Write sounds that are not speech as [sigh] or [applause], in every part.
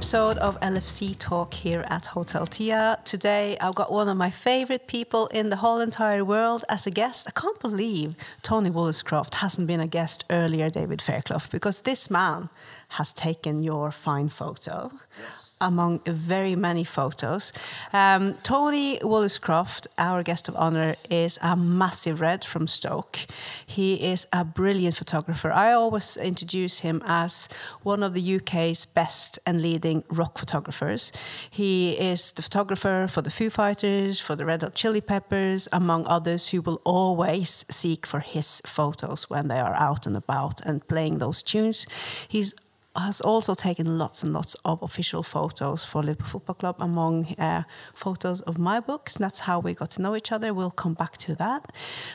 Episode of LFC Talk here at Hotel Tia. Today I've got one of my favorite people in the whole entire world as a guest. I can't believe Tony Woolliscroft hasn't been a guest earlier, David Fairclough, because this man has taken your fine photo. Yes among very many photos. Um, Tony Woolliscroft, our guest of honor, is a massive red from Stoke. He is a brilliant photographer. I always introduce him as one of the UK's best and leading rock photographers. He is the photographer for the Foo Fighters, for the Red Hot Chili Peppers, among others, who will always seek for his photos when they are out and about and playing those tunes. He's has also taken lots and lots of official photos for Liverpool Football Club among uh, photos of my books. And that's how we got to know each other. We'll come back to that.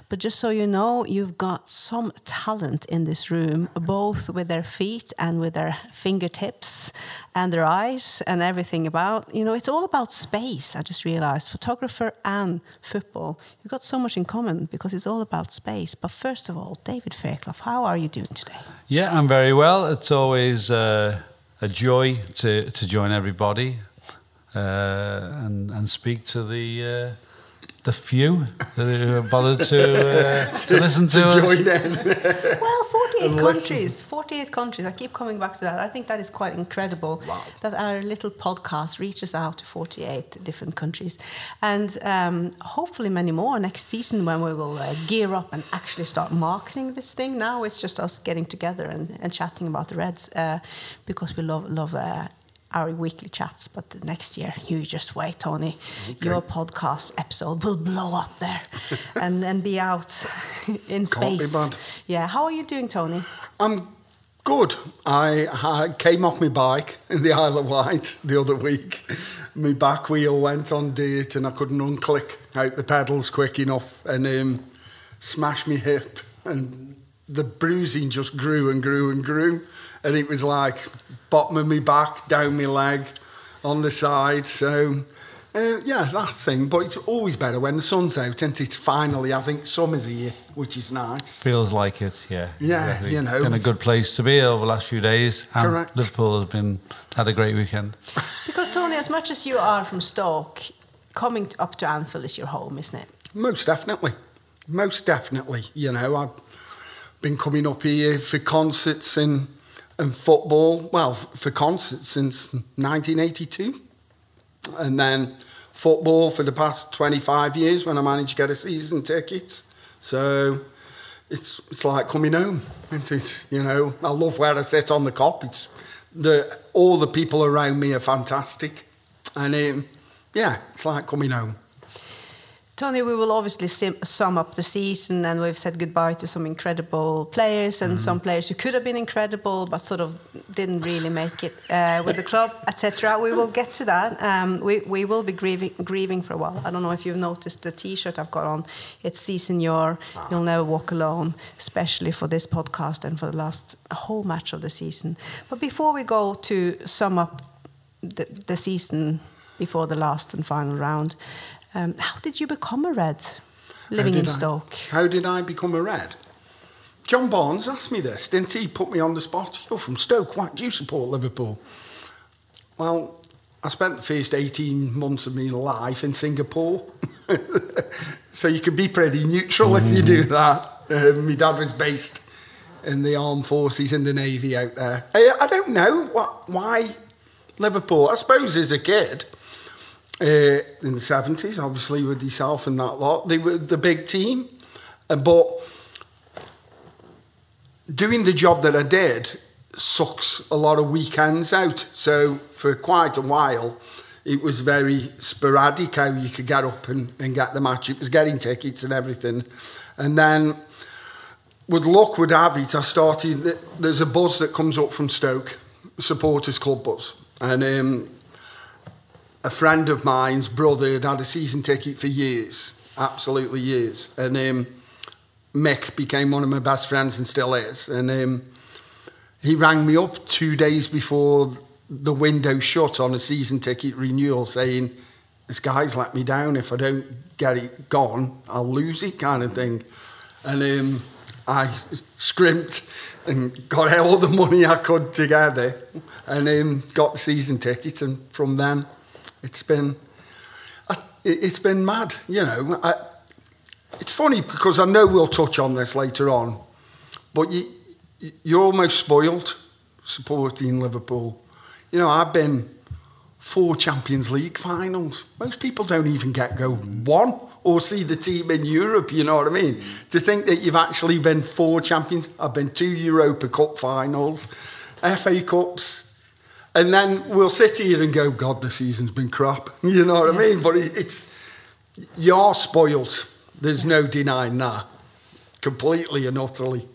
But just so you know, you've got some talent in this room, both with their feet and with their fingertips and their eyes and everything about. You know, it's all about space. I just realized photographer and football, you've got so much in common because it's all about space. But first of all, David Fairclough, how are you doing today? Yeah, I'm very well. It's always uh, a joy to, to join everybody uh, and, and speak to the. Uh, the few that have bothered to, uh, to, listen to, to us. Join in. well, 48 countries. 48 countries. I keep coming back to that. I think that is quite incredible wow. that our little podcast reaches out to 48 different countries. And um, hopefully many more next season when we will uh, gear up and actually start marketing this thing. Now it's just us getting together and, and chatting about the Reds uh, because we love, love uh, our weekly chats. But next year, you just wait, Tony. Okay. Your podcast episode will blow up there [laughs] and, and be out in space. Can't be Yeah. How are you doing, Tony? I'm good. I, I came off my bike in the Isle of Wight the other week. my back wheel went on dirt and I couldn't unclick out the pedals quick enough and um, smashed my hip. And the bruising just grew and grew and grew and it was like bottom of my back, down my leg, on the side. So, uh, yeah, that thing. But it's always better when the sun's out, and it's finally, I think, summer's here, which is nice. Feels like it, yeah. Yeah, you know. Been a good place to be over the last few days. And correct. Liverpool has been had a great weekend. Because, Tony, as much as you are from Stoke, coming up to Anfield is your home, isn't it? Most definitely. Most definitely. You know, I've been coming up here for concerts in and football, well, for concerts since 1982. And then football for the past 25 years when I managed to get a season ticket. So it's it's like coming home. It is, you know, I love where I sit on the Kop. It's the all the people around me are fantastic, and um, yeah, it's like coming home. Tony, we will obviously sim- sum up the season, and we've said goodbye to some incredible players and mm. some players who could have been incredible but sort of didn't really make it uh, with the club, [laughs] etc. We will get to that. Um, we, we will be grieving, grieving for a while. I don't know if you've noticed the T-shirt I've got on. It's "Si Senor, You'll Never Walk Alone," especially for this podcast and for the last whole match of the season. But before we go to sum up the, the season before the last and final round. Um, how did you become a Red living in Stoke? How did I become a Red? John Barnes asked me this, didn't he? Put me on the spot. You're from Stoke, why do you support Liverpool? Well, I spent the first 18 months of my life in Singapore. [laughs] so you can be pretty neutral mm. if you do that. Um, my dad was based in the armed forces in the navy out there. I, I don't know what, why Liverpool. I suppose as a kid, uh, in the 70s, obviously with yourself and that lot. They were the big team. Uh, but doing the job that I did sucks a lot of weekends out. So for quite a while, it was very sporadic how you could get up and, and get the match. It was getting tickets and everything. And then with luck would have it, I started, there's a buzz that comes up from Stoke, supporters club buzz. And um, a friend of mine's brother had had a season ticket for years, absolutely years. And um, Mick became one of my best friends and still is. And um, he rang me up two days before the window shut on a season ticket renewal saying, this guy's let me down. If I don't get it gone, I'll lose it kind of thing. And um, I scrimped and got all the money I could together and um, got the season ticket. And from then, it's been it- it's been mad. You know, I, it's funny because I know we'll touch on this later on, but you you're almost spoiled supporting Liverpool. You know, I've been four Champions League finals. Most people don't even get go one or see the team in Europe, you know what I mean? To think that you've actually been four champions, I've been two Europa Cup finals, FA Cups, and then we'll sit here and go, God, the season's been crap. [laughs] You know what I mean? But it's, you're spoiled. There's no denying that. Completely and utterly.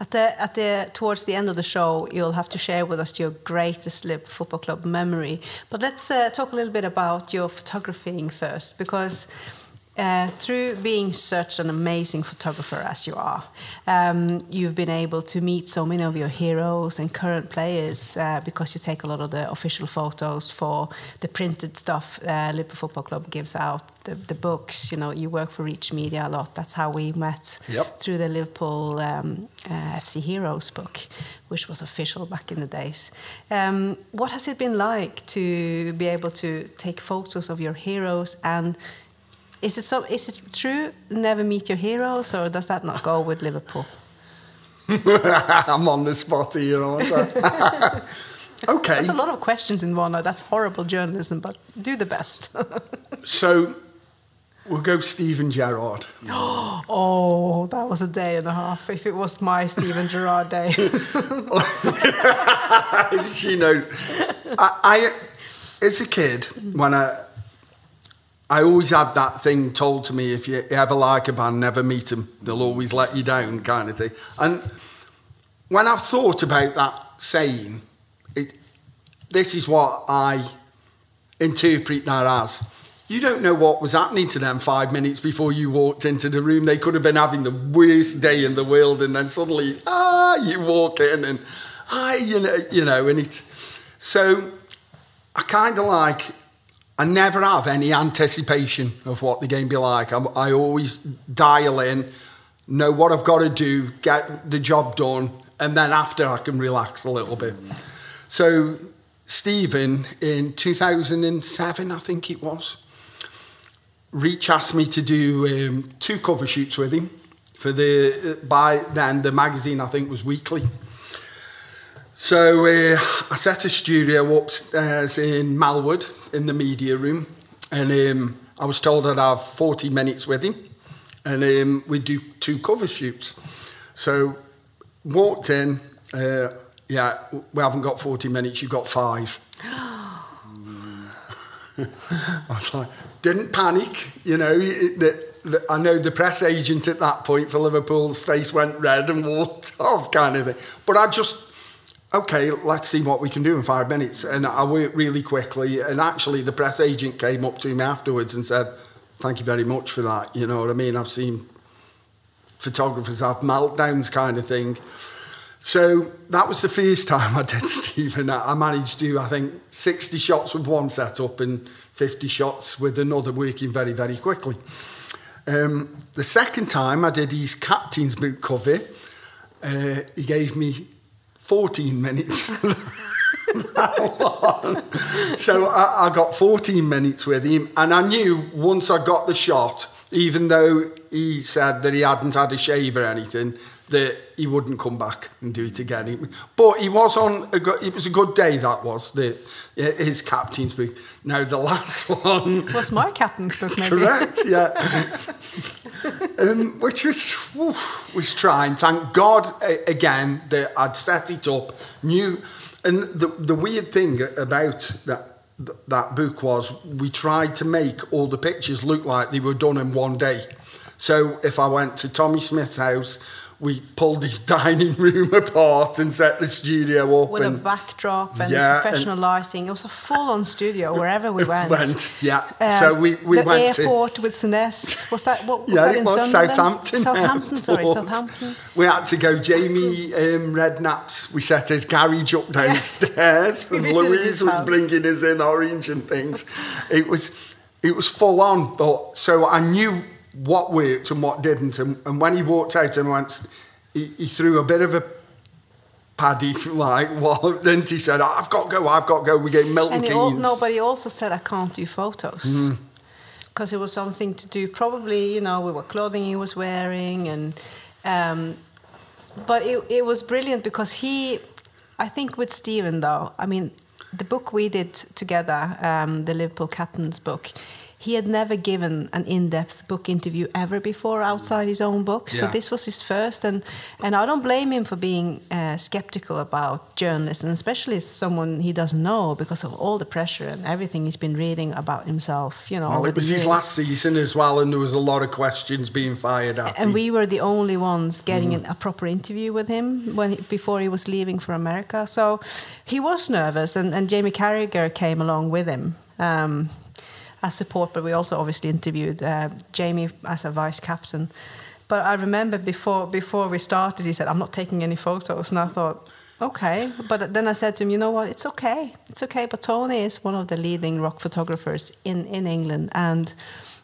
At the at the towards the end of the show, you'll have to share with us your greatest Liverpool Football Club memory. But let's uh, talk a little bit about your photographing first, because uh, through being such an amazing photographer as you are, um, you've been able to meet so many of your heroes and current players uh, because you take a lot of the official photos for the printed stuff uh, Liverpool Football Club gives out, the, the books. You know, you work for Reach Media a lot. That's how we met Yep. through the Liverpool um, uh, FC Heroes book, which was official back in the days. Um, what has it been like to be able to take photos of your heroes? And is it so? Is it true? Never meet your heroes, or does that not go with Liverpool? [laughs] I'm on the spot here, aren't I? [laughs] okay. There's a lot of questions in one. That's horrible journalism, but do the best. [laughs] So we'll go Steven Gerrard. [gasps] oh, that was a day and a half. If it was my Steven Gerrard day. she knows. I, I, as a kid, when I, I always had that thing told to me: if you ever like a band, never meet them. They'll always let you down, kind of thing. And when I've thought about that saying, it, this is what I interpret that as. You don't know what was happening to them five minutes before you walked into the room. They could have been having the worst day in the world, and then suddenly, ah, you walk in and, ah, you know, you know, and it's so. I kind of like. I never have any anticipation of what the game be like. I'm, I always dial in, know what I've got to do, get the job done, and then after I can relax a little bit. So, Steven, in 2007, I think it was, Reach asked me to do um, two cover shoots with him for the by then the magazine I think was weekly. So uh, I set a studio upstairs in Melwood in the media room, and um, I was told I'd have 40 minutes with him, and um, we'd do two cover shoots. So walked in, uh, yeah, we haven't got 40 minutes, you've got five. [gasps] I was like, didn't panic, you know. The, the, I know the press agent at that point for Liverpool's face went red and walked [laughs] off, kind of thing. But I just, okay, let's see what we can do in five minutes. And I worked really quickly. And actually, the press agent came up to me afterwards and said, thank you very much for that. You know what I mean? I've seen photographers have meltdowns, kind of thing. So that was the first time I did [laughs] Steven. I managed to I think, 60 shots with one setup and 50 shots with another, working very, very quickly. Um, the second time I did his captain's boot cover, uh, he gave me 14 minutes. [laughs] So I, I got 14 minutes with him, and I knew once I got the shot, even though he said that he hadn't had a shave or anything, that he wouldn't come back and do it again. He- But he was on. A good, it was a good day. That was the his captain's book. Now the last [laughs] one. was my captain's book, maybe? Correct, yeah. [laughs] um, which was was trying. Thank God again that I'd set it up. Knew, and the the weird thing about that that book was we tried to make all the pictures look like they were done in one day. So if I went to Tommy Smith's house, we pulled his [laughs] dining room apart and set the studio up With a and backdrop and Yeah, professional lighting. It was a full-on studio [laughs] wherever we went. went, yeah. Um, so we, we the went to airport with Souness. Was that what was yeah, that it in was Sunderland? Southampton. Southampton, sorry. Southampton. We had to go. Jamie um, Redknapp's. We set his garage up downstairs, [laughs] We and Louise was bringing us in orange and things. It was it was full on, but so I knew what worked and what didn't. And, and when he walked out and went, he, he threw a bit of a paddy [laughs] like well then he said I've got to go I've got to go we get Milton Keynes al- no, but he also said I can't do photos Mm-hmm. because it was something to do. Probably, you know, with what clothing he was wearing, and um, but it it was brilliant because he, I think with Steven though, I mean, the book we did together, um, the Liverpool captain's book. He had never given an in-depth book interview ever before outside his own book, so Yeah. this was his first, and and I don't blame him for being uh, skeptical about journalists, and especially someone he doesn't know because of all the pressure and everything he's been reading about himself. You know, well it was his last season as well and there was a lot of questions being fired at and him. we were the only ones getting an, a proper interview with him when he, before he was leaving for America. So he was nervous, and, and Jamie Carragher came along with him um, as support. But we also obviously interviewed uh, Jamie as a vice captain. But I remember before before we started, he said, "I'm not taking any photos," and I thought. Okay, but then I said to him, you know what? It's okay. It's okay. But Tony is one of the leading rock photographers in, in England, and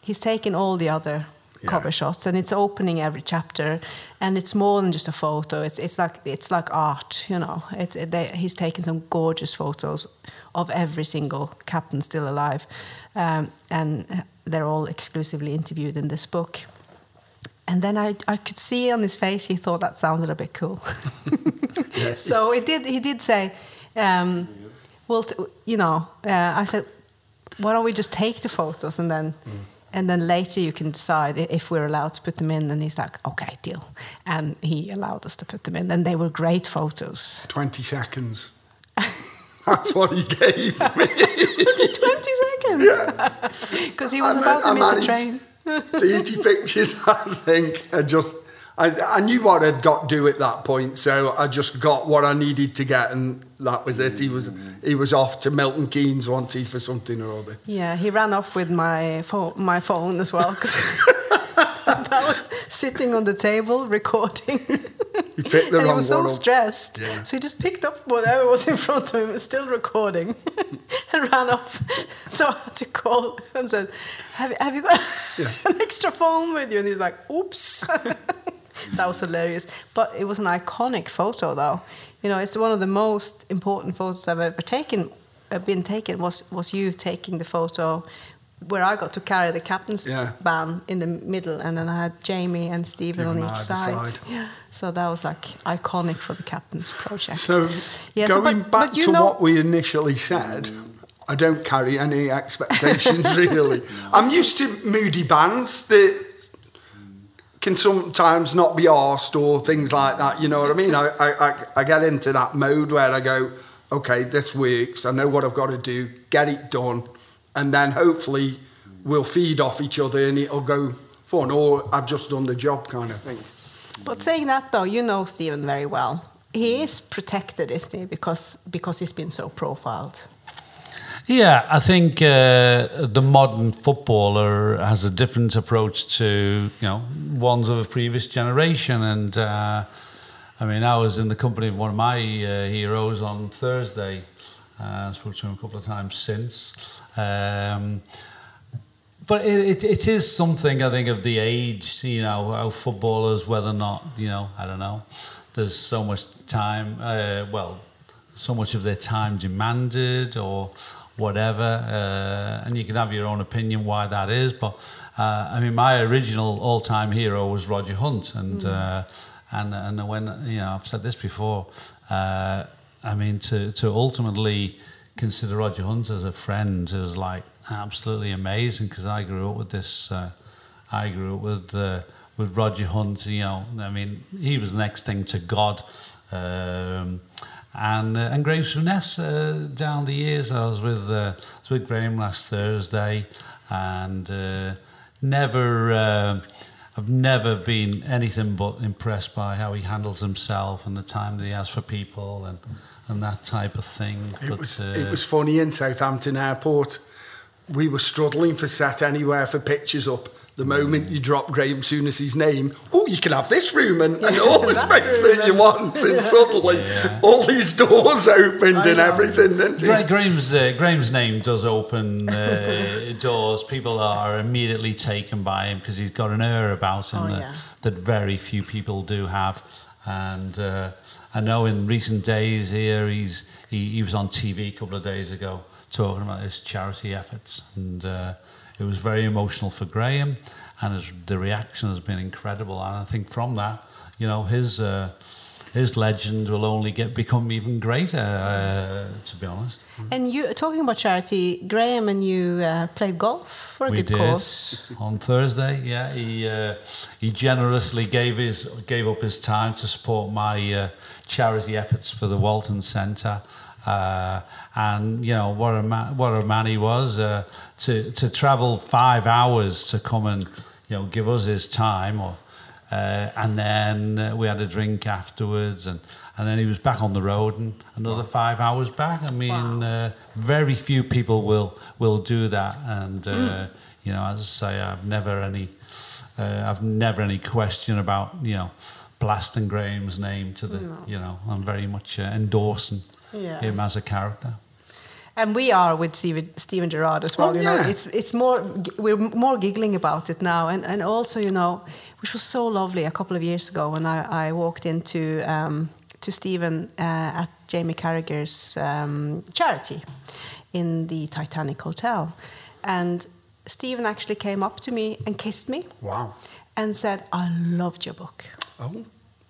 he's taken all the other Yeah. cover shots and it's opening every chapter and it's more than just a photo it's it's like it's like art you know it, it, they, he's taken some gorgeous photos of every single captain still alive um, and they're all exclusively interviewed in this book. And then I, I could see on his face he thought that sounded a bit cool. [laughs] So he did he did say um, well t- you know uh, I said why don't we just take the photos and then and then later you can decide if we're allowed to put them in. And he's like okay deal. And he allowed us to put them in. And they were great photos. 20 seconds [laughs] that's what he gave [laughs] me. Was it 20 seconds? Because [laughs] he was I about ma- to miss I a managed train. 30 [laughs] pictures I think I just I, I knew what I'd got to do at that point so I just got what I needed to get and that was it. He was he was off to Milton Keynes he for something or other. Yeah he ran off with my phone my phone as well 'cause [laughs] that was sitting on the table recording he picked the [laughs] and he was so stressed. Yeah. So he just picked up whatever was in front of him, and still recording, [laughs] and ran off. So I had to call and said, "Have you, have you got Yeah. an extra phone with you?" And he's like, "Oops." that was hilarious. But it was an iconic photo, though. You know, it's one of the most important photos I've ever taken. Uh, been taken was was you taking the photo. Where I got to carry the captain's Yeah. band in the middle, and then I had Jamie and Steven on each side. side. Yeah. So that was like iconic for the captain's project. So, Yeah, so going but- back but to know- what we initially said, I don't carry any expectations [laughs] really. I'm used to moody bands that can sometimes not be arsed or things like that. You know what I mean? I, I, I, I get into that mode where I go, okay, this works. I know what I've got to do, get it done, and then hopefully we'll feed off each other and it'll go fun. Or I've just done the job kind of thing. But saying that though, you know Steven very well. He is protected, isn't he? Because because he's been so profiled. Yeah, I think uh, the modern footballer has a different approach to you know ones of a previous generation, and uh, I mean I was in the company of one of my uh, heroes on Thursday. Uh, I spoke to him a couple of times since. Um, but it, it, it is something I think of the age, you know, how footballers, whether or not, you know, I don't know, there's so much time, uh, well, so much of their time demanded or whatever, uh, and you can have your own opinion why that is. But uh, I mean, my original all-time hero was Roger Hunt, and uh, and and when you know I've said this before, uh, I mean to to ultimately consider Roger Hunt as a friend is like absolutely amazing because I grew up with this. Uh, I grew up with uh, with Roger Hunt. You know, I mean, he was next thing to God. Um, and uh, and Graham Souness uh, down the years, I was with uh, I was with Graham last Thursday, and uh, never. Uh, I've never been anything but impressed by how he handles himself and the time that he has for people and, and that type of thing. It but, was uh, it was funny in Southampton Airport. We were struggling for set anywhere for pictures up. The moment you drop Graham Souness's name, oh, you can have this room and, and all [laughs] the space that you want, and suddenly Yeah. all these doors opened and everything. And Gra- it, Graham's uh, Graham's name does open uh, [laughs] doors. People are immediately taken by him because he's got an air about him Oh, that, yeah. that very few people do have. And uh, I know in recent days here, he's he, he was on TV a couple of days ago talking about his charity efforts, and uh, it was very emotional for Graham, and his, the reaction has been incredible. And I think from that, you know, his. Uh, his legend will only get become even greater, uh, to be honest. And you talking about charity, Graham and you uh, played golf for a we good did cause. on Thursday. Yeah, he uh, he generously gave his gave up his time to support my uh, charity efforts for the Walton Centre. Uh, and you know what a man, what a man he was. Uh, to to travel five hours to come and you know give us his time or uh, and then uh, we had a drink afterwards and and then he was back on the road and another five hours back. I mean uh, very few people will will do that. And uh, you know as I say I've never any uh, I've never any question about you know blasting Graham's name to the you know I'm very much uh, endorsing Yeah. him as a character And we are with Steven, Steven Gerrard as well. Oh, you know, it's it's more we're more giggling about it now, and and also you know, which was so lovely a couple of years ago when I, I walked into um, to Steven uh, at Jamie Carragher's um, charity in the Titanic Hotel, and Steven actually came up to me and kissed me wow. and said, "I loved your book." Oh,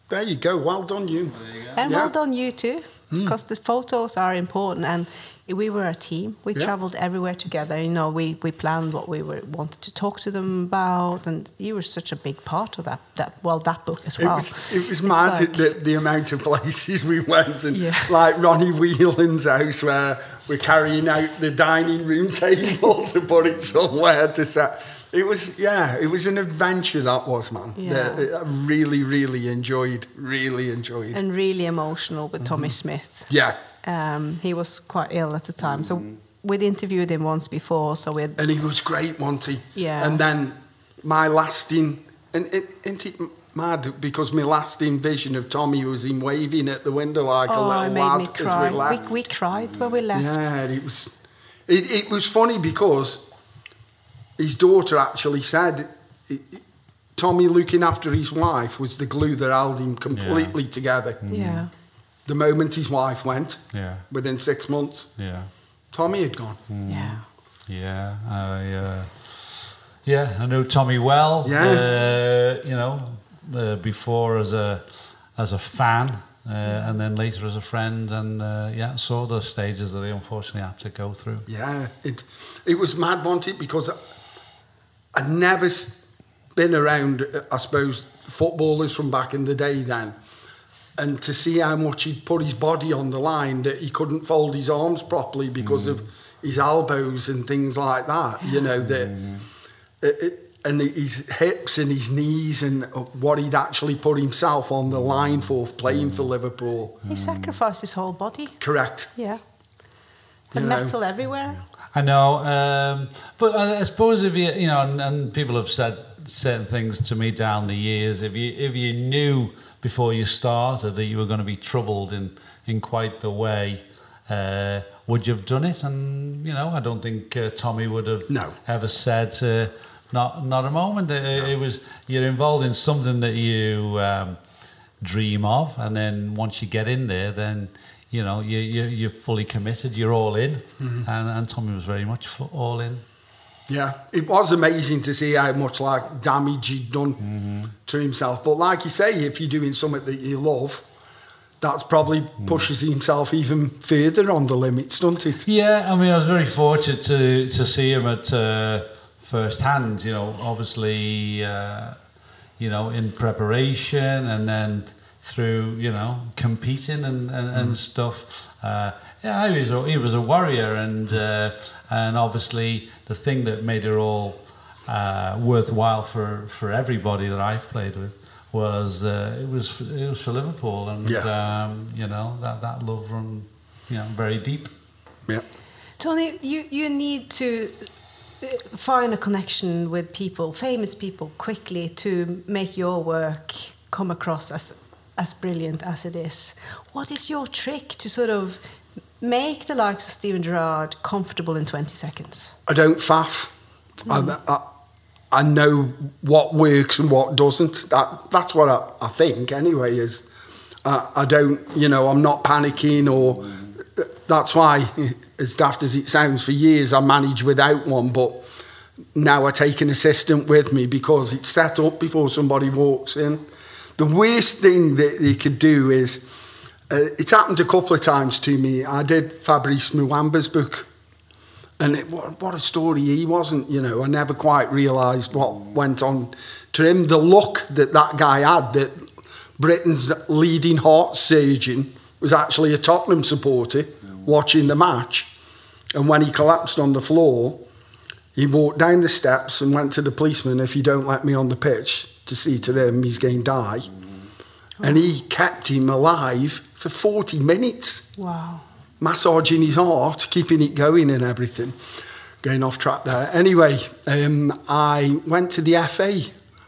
there you go. Well done, you. And Yeah. well done, you too, hmm. because the photos are important. And we were a team. We Yeah. traveled everywhere together. You know, we, we planned what we were wanted to talk to them about, and you were such a big part of that. That well, that book as It well. was, it was It's mad like- the, the amount of places we went and Yeah. like Ronnie Whelan's house where we're carrying out the dining room [laughs] table to put it somewhere to set. It was yeah, it was an adventure that was man. Yeah. I really really enjoyed, really enjoyed. and really emotional with Tommy Mm-hmm. Smith. yeah, Um, he was quite ill at the time, so we'd interviewed him once before. So we had and he was great, wasn't? Yeah. And then my lasting and it, isn't it mad because my lasting vision of Tommy was him waving at the window like a oh, little it made lad as we left. We, we cried when we left. Yeah, it was. It, it was funny because his daughter actually said it, it- Tommy looking after his wife was the glue that held him completely together. Yeah. The moment his wife went, yeah within six months, yeah Tommy had gone. Yeah. Yeah, I, uh, yeah, I know Tommy well. Yeah. uh, you know, uh, before as a as a fan, uh, and then later as a friend, and uh, yeah, saw the stages that he unfortunately had to go through. Yeah, it it was mad, wasn't it? Because I'd never been around, I suppose, footballers from back in the day then. And to see how much he'd put his body on the line, that he couldn't fold his arms properly because of his elbows and things like that, you know, that, it, it, and his hips and his knees and what he'd actually put himself on the line for playing for mm. Liverpool. He sacrificed his whole body. Correct. Yeah. You And know. metal everywhere. I know, um, but I suppose if you you know, and, and people have said certain things to me down the years. If you if you knew before you started that you were going to be troubled in in quite the way, uh, would you have done it? And you know, I don't think uh, Tommy would have No. ever said uh, not not a moment. It, it was you're involved in something that you um, dream of, and then once you get in there, then you know you, you you're fully committed. You're all in, Mm-hmm. and, and Tommy was very much fu- all in. Yeah, it was amazing to see how much like damage he'd done to himself. But like you say, if you're doing something that you love, that's probably pushes himself even further on the limits, doesn't it? Yeah, I mean, I was very fortunate to to see him at uh, first hand. You know, obviously, uh, you know, in preparation and then through you know competing and and, and stuff. Uh, yeah, he was a, he was a warrior, and uh, and obviously the thing that made it all uh, worthwhile for for everybody that I've played with was uh, it was it was for Liverpool, and Yeah. um, you know that that love run you know very deep. Yeah. Tony, you, you need to find a connection with people, famous people, quickly to make your work come across as as brilliant as it is? What is your trick to sort of make the likes of Steven Gerrard comfortable in 20 seconds? I don't faff. I, I, mm. I know what works and what doesn't. That, that's what I, I think, anyway, is I, I don't, you know, I'm not panicking or that's why, [laughs] as daft as it sounds, for years I managed without one, but now I take an assistant with me because it's set up before somebody walks in. The worst thing that they could do is, uh, it's happened a couple of times to me. I did Fabrice Muamba's book, and it, what, what a story he wasn't, you know. I never quite realised what went on to him. The luck that that guy had, that Britain's leading heart surgeon was actually a Tottenham supporter watching the match. And when he collapsed on the floor, he walked down the steps and went to the policeman, if you don't let me on the pitch, to see to them he's going to die. And he kept him alive for 40 minutes, Wow. massaging his heart, keeping it going and everything. Going off track there. Anyway, um, I went to the FA.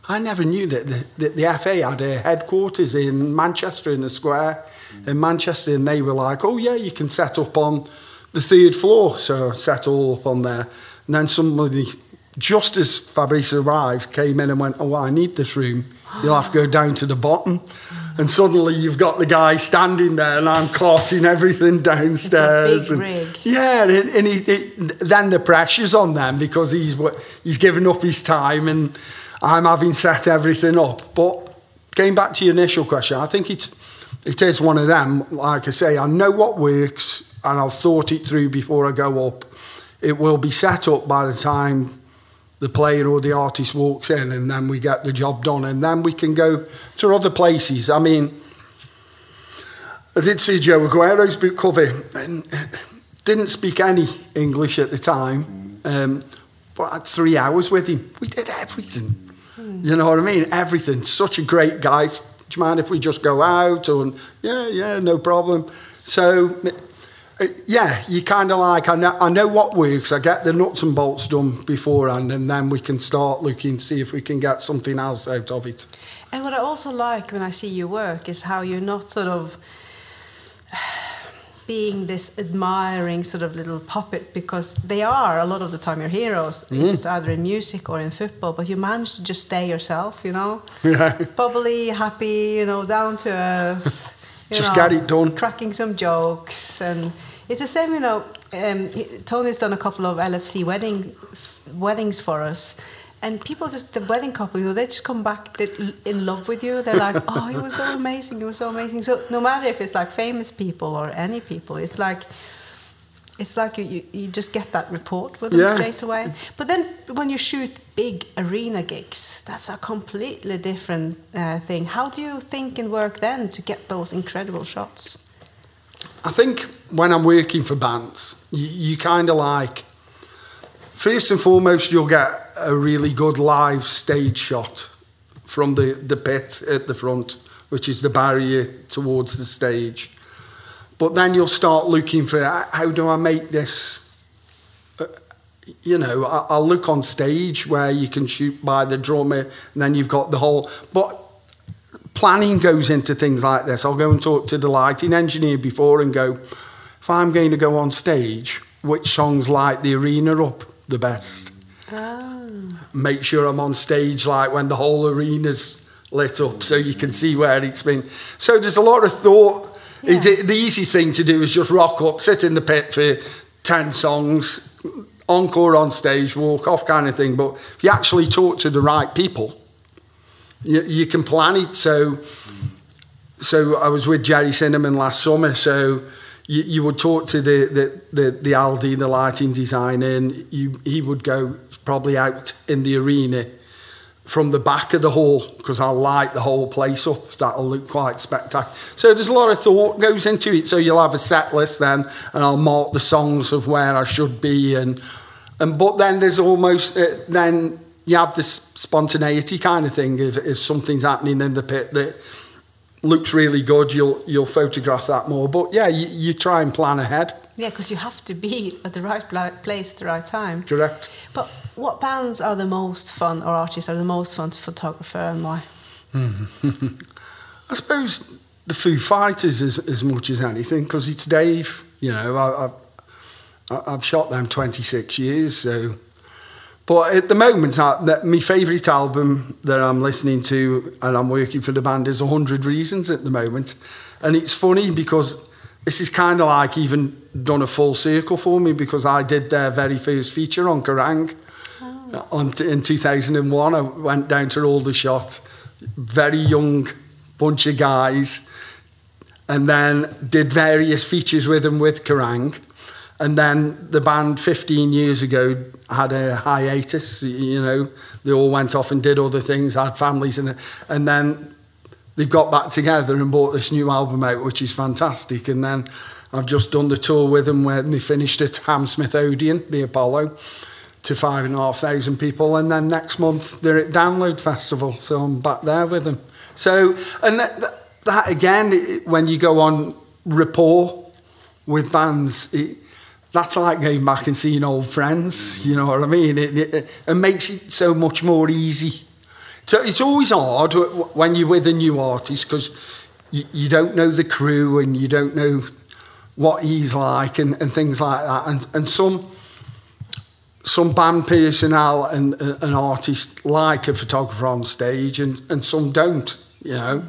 I never knew that the, that the FA had a headquarters in Manchester in the square in Manchester, and they were like, "Oh yeah, you can set up on the third floor." So I set all up on there, and then somebody, just as Fabrice arrived, came in and went, "Oh, I need this room. You'll have to go down to the bottom." And suddenly you've got the guy standing there, and I'm carting everything [laughs] downstairs. and- rig. yeah, and, and he, it, then the pressure's on them because he's he's given up his time, and I'm having set everything up. But going back to your initial question, I think it's it is one of them. Like I say, I know what works, and I've thought it through before I go up. It will be set up by the time the player or the artist walks in, and then we get the job done, and then we can go to other places. I mean. I did Sergio Aguero's book cover and didn't speak any English at the time, um, but I had three hours with him. We did everything. You know what I mean? Everything. Such a great guy. Do you mind if we just go out? Or, yeah, yeah, no problem. So, yeah, you kind of like, I know, I know what works. I get the nuts and bolts done beforehand, and then we can start looking, see if we can get something else out of it. And what I also like when I see you work is how you're not sort of [sighs] being this admiring sort of little puppet because they are a lot of the time your heroes if mm-hmm. it's either in music or in football but you manage to just stay yourself you know Yeah. bubbly happy you know down to earth [laughs] Just know, get it done. cracking some jokes and it's the same you know um, Tony's done a couple of LFC wedding weddings for us. And people just the wedding couple you know they just come back in love with you. They're like [laughs] oh it was so amazing it was so amazing. So no matter if it's like famous people or any people it's like it's like you, you, you just get that report with them Yeah. straight away. But then when you shoot big arena gigs that's a completely different uh, thing. How do you think and work then to get those incredible shots I think when I'm working for bands, you, you kind of like, first and foremost, you'll get a really good live stage shot from the, the pit at the front, which is the barrier towards the stage. But then you'll start looking for how do I make this. uh, You know, I'll look on stage where you can shoot by the drummer, and then you've got the whole. But planning goes into things like this. I'll go and talk to the lighting engineer before and go, if I'm going to go on stage, which songs light the arena up the best? Ah. Make sure I'm on stage like when the whole arena's lit up so you can see where it's been. So there's a lot of thought. Yeah. the easiest thing to do is just rock up, sit in the pit for 10 songs, encore on stage, walk off kind of thing. But if you actually talk to the right people, you, you can plan it. So, so I was with Gerry Cinnamon last summer. So you, you would talk to the the the, the LD, the lighting designer, and you, he would go probably out in the arena from the back of the hall because I'll light the whole place up. That'll look quite spectacular. So there's a lot of thought goes into it. So you'll have a set list then, and I'll mark the songs of where I should be, and and but then there's almost uh, then you have this spontaneity kind of thing. If, if something's happening in the pit that looks really good, you'll you'll photograph that more. But yeah, you, you try and plan ahead. Yeah, because you have to be at the right place at the right time. Correct. But what bands are the most fun, or artists are the most fun to photographer, and why? [laughs] I suppose the Foo Fighters as, as much as anything because it's Dave. You know, I, I, I've shot them 26 years, so. But at the moment, I, that, my favourite album that I'm listening to and I'm working for the band is 100 Reasons at the moment. And it's funny because this is kind of like even done a full circle for me because I did their very first feature on Kerrang! Oh. On, in 2001. I went down to Aldershot, very young bunch of guys, and then did various features with them with Kerrang! And then the band 15 years ago had a hiatus, you know, they all went off and did other things, had families, and, and then they've got back together and brought this new album out, which is fantastic. And then I've just done the tour with them when they finished at Hammersmith Odeon, the Apollo, to five and a half thousand people. And then next month they're at Download Festival, so I'm back there with them. So, and that, that, that again, it, when you go on rapport with bands, it, that's like going back and seeing old friends, you know what I mean? It, it, it makes it so much more easy. So it's always hard when you're with a new artist because you, you don't know the crew and you don't know what he's like and, and things like that. And, and some some band personnel and an artist like a photographer on stage and, and some don't, you know.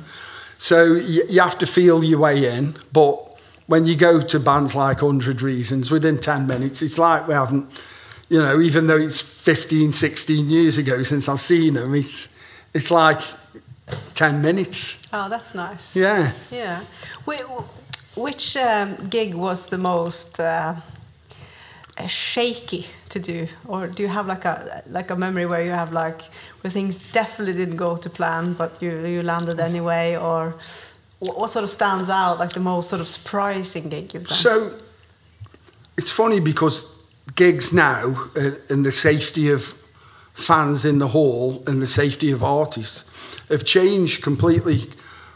So you, you have to feel your way in. But when you go to bands like 100 Reasons, within 10 minutes, it's like we haven't, you know, even though it's 15, 16 years ago since I've seen them, it's, it's like 10 minutes. Oh, that's nice. Yeah. Yeah. Which, which um, gig was the most uh, shaky to do, or do you have like a like a memory where you have like where things definitely didn't go to plan, but you you landed anyway, or what, what sort of stands out like the most sort of surprising gig you've done? So it's funny because gigs now uh, and the safety of fans in the hall and the safety of artists have changed completely.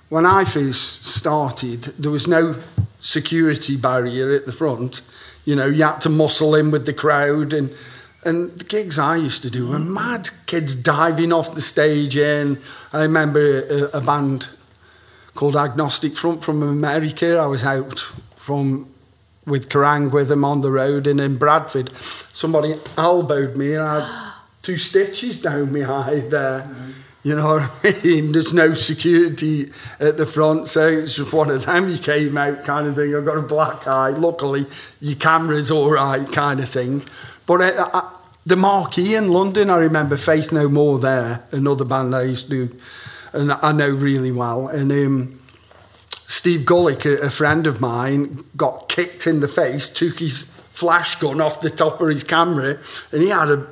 When I first started, there was no security barrier at the front. You know, you had to muscle in with the crowd and and the gigs I used to do were mad. Kids diving off the stage in. I remember a, a band called Agnostic Front from America. I was out from with Kerrang with them on the road and in Bradford. Somebody elbowed me and I had two stitches down my eye there. You know what I mean? There's no security at the front, so it's just one of them. You came out kind of thing. I've got a black eye. Luckily, your camera's all right, kind of thing. But uh, uh, the Marquee in London, I remember Faith No More there, another band I used to, and I know really well. And um, Steve Gullick, a, a friend of mine, got kicked in the face, took his flash gun off the top of his camera, and he had a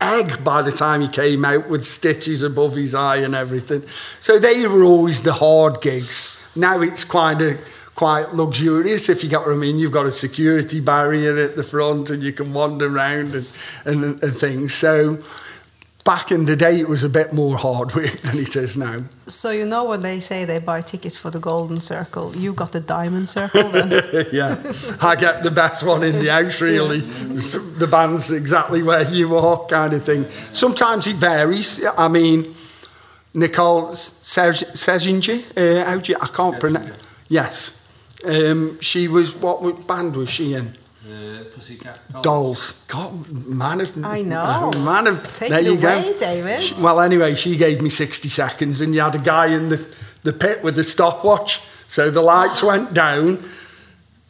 egg by the time he came out with stitches above his eye and everything. So they were always the hard gigs. Now it's kind of quite luxurious, if you get what I mean. You've got a security barrier at the front and you can wander around and, and, and things. So back in the day, it was a bit more hard work than it is now. So you know when they say they buy tickets for the golden circle, you got the diamond circle then? [laughs] yeah, I get the best one in the house, really. The band's exactly where you are, kind of thing. Sometimes it varies. I mean, Nicole Scherzinger, uh, how do you, I can't pronounce. Yes. Um, she was, what band was she in? Pussycat Dolls. God, man of. I know. Oh, man of. Take there it you away, go. David. She- well, anyway, she gave me 60 seconds, and you had a guy in the, the pit with the stopwatch. So the lights ah. went down.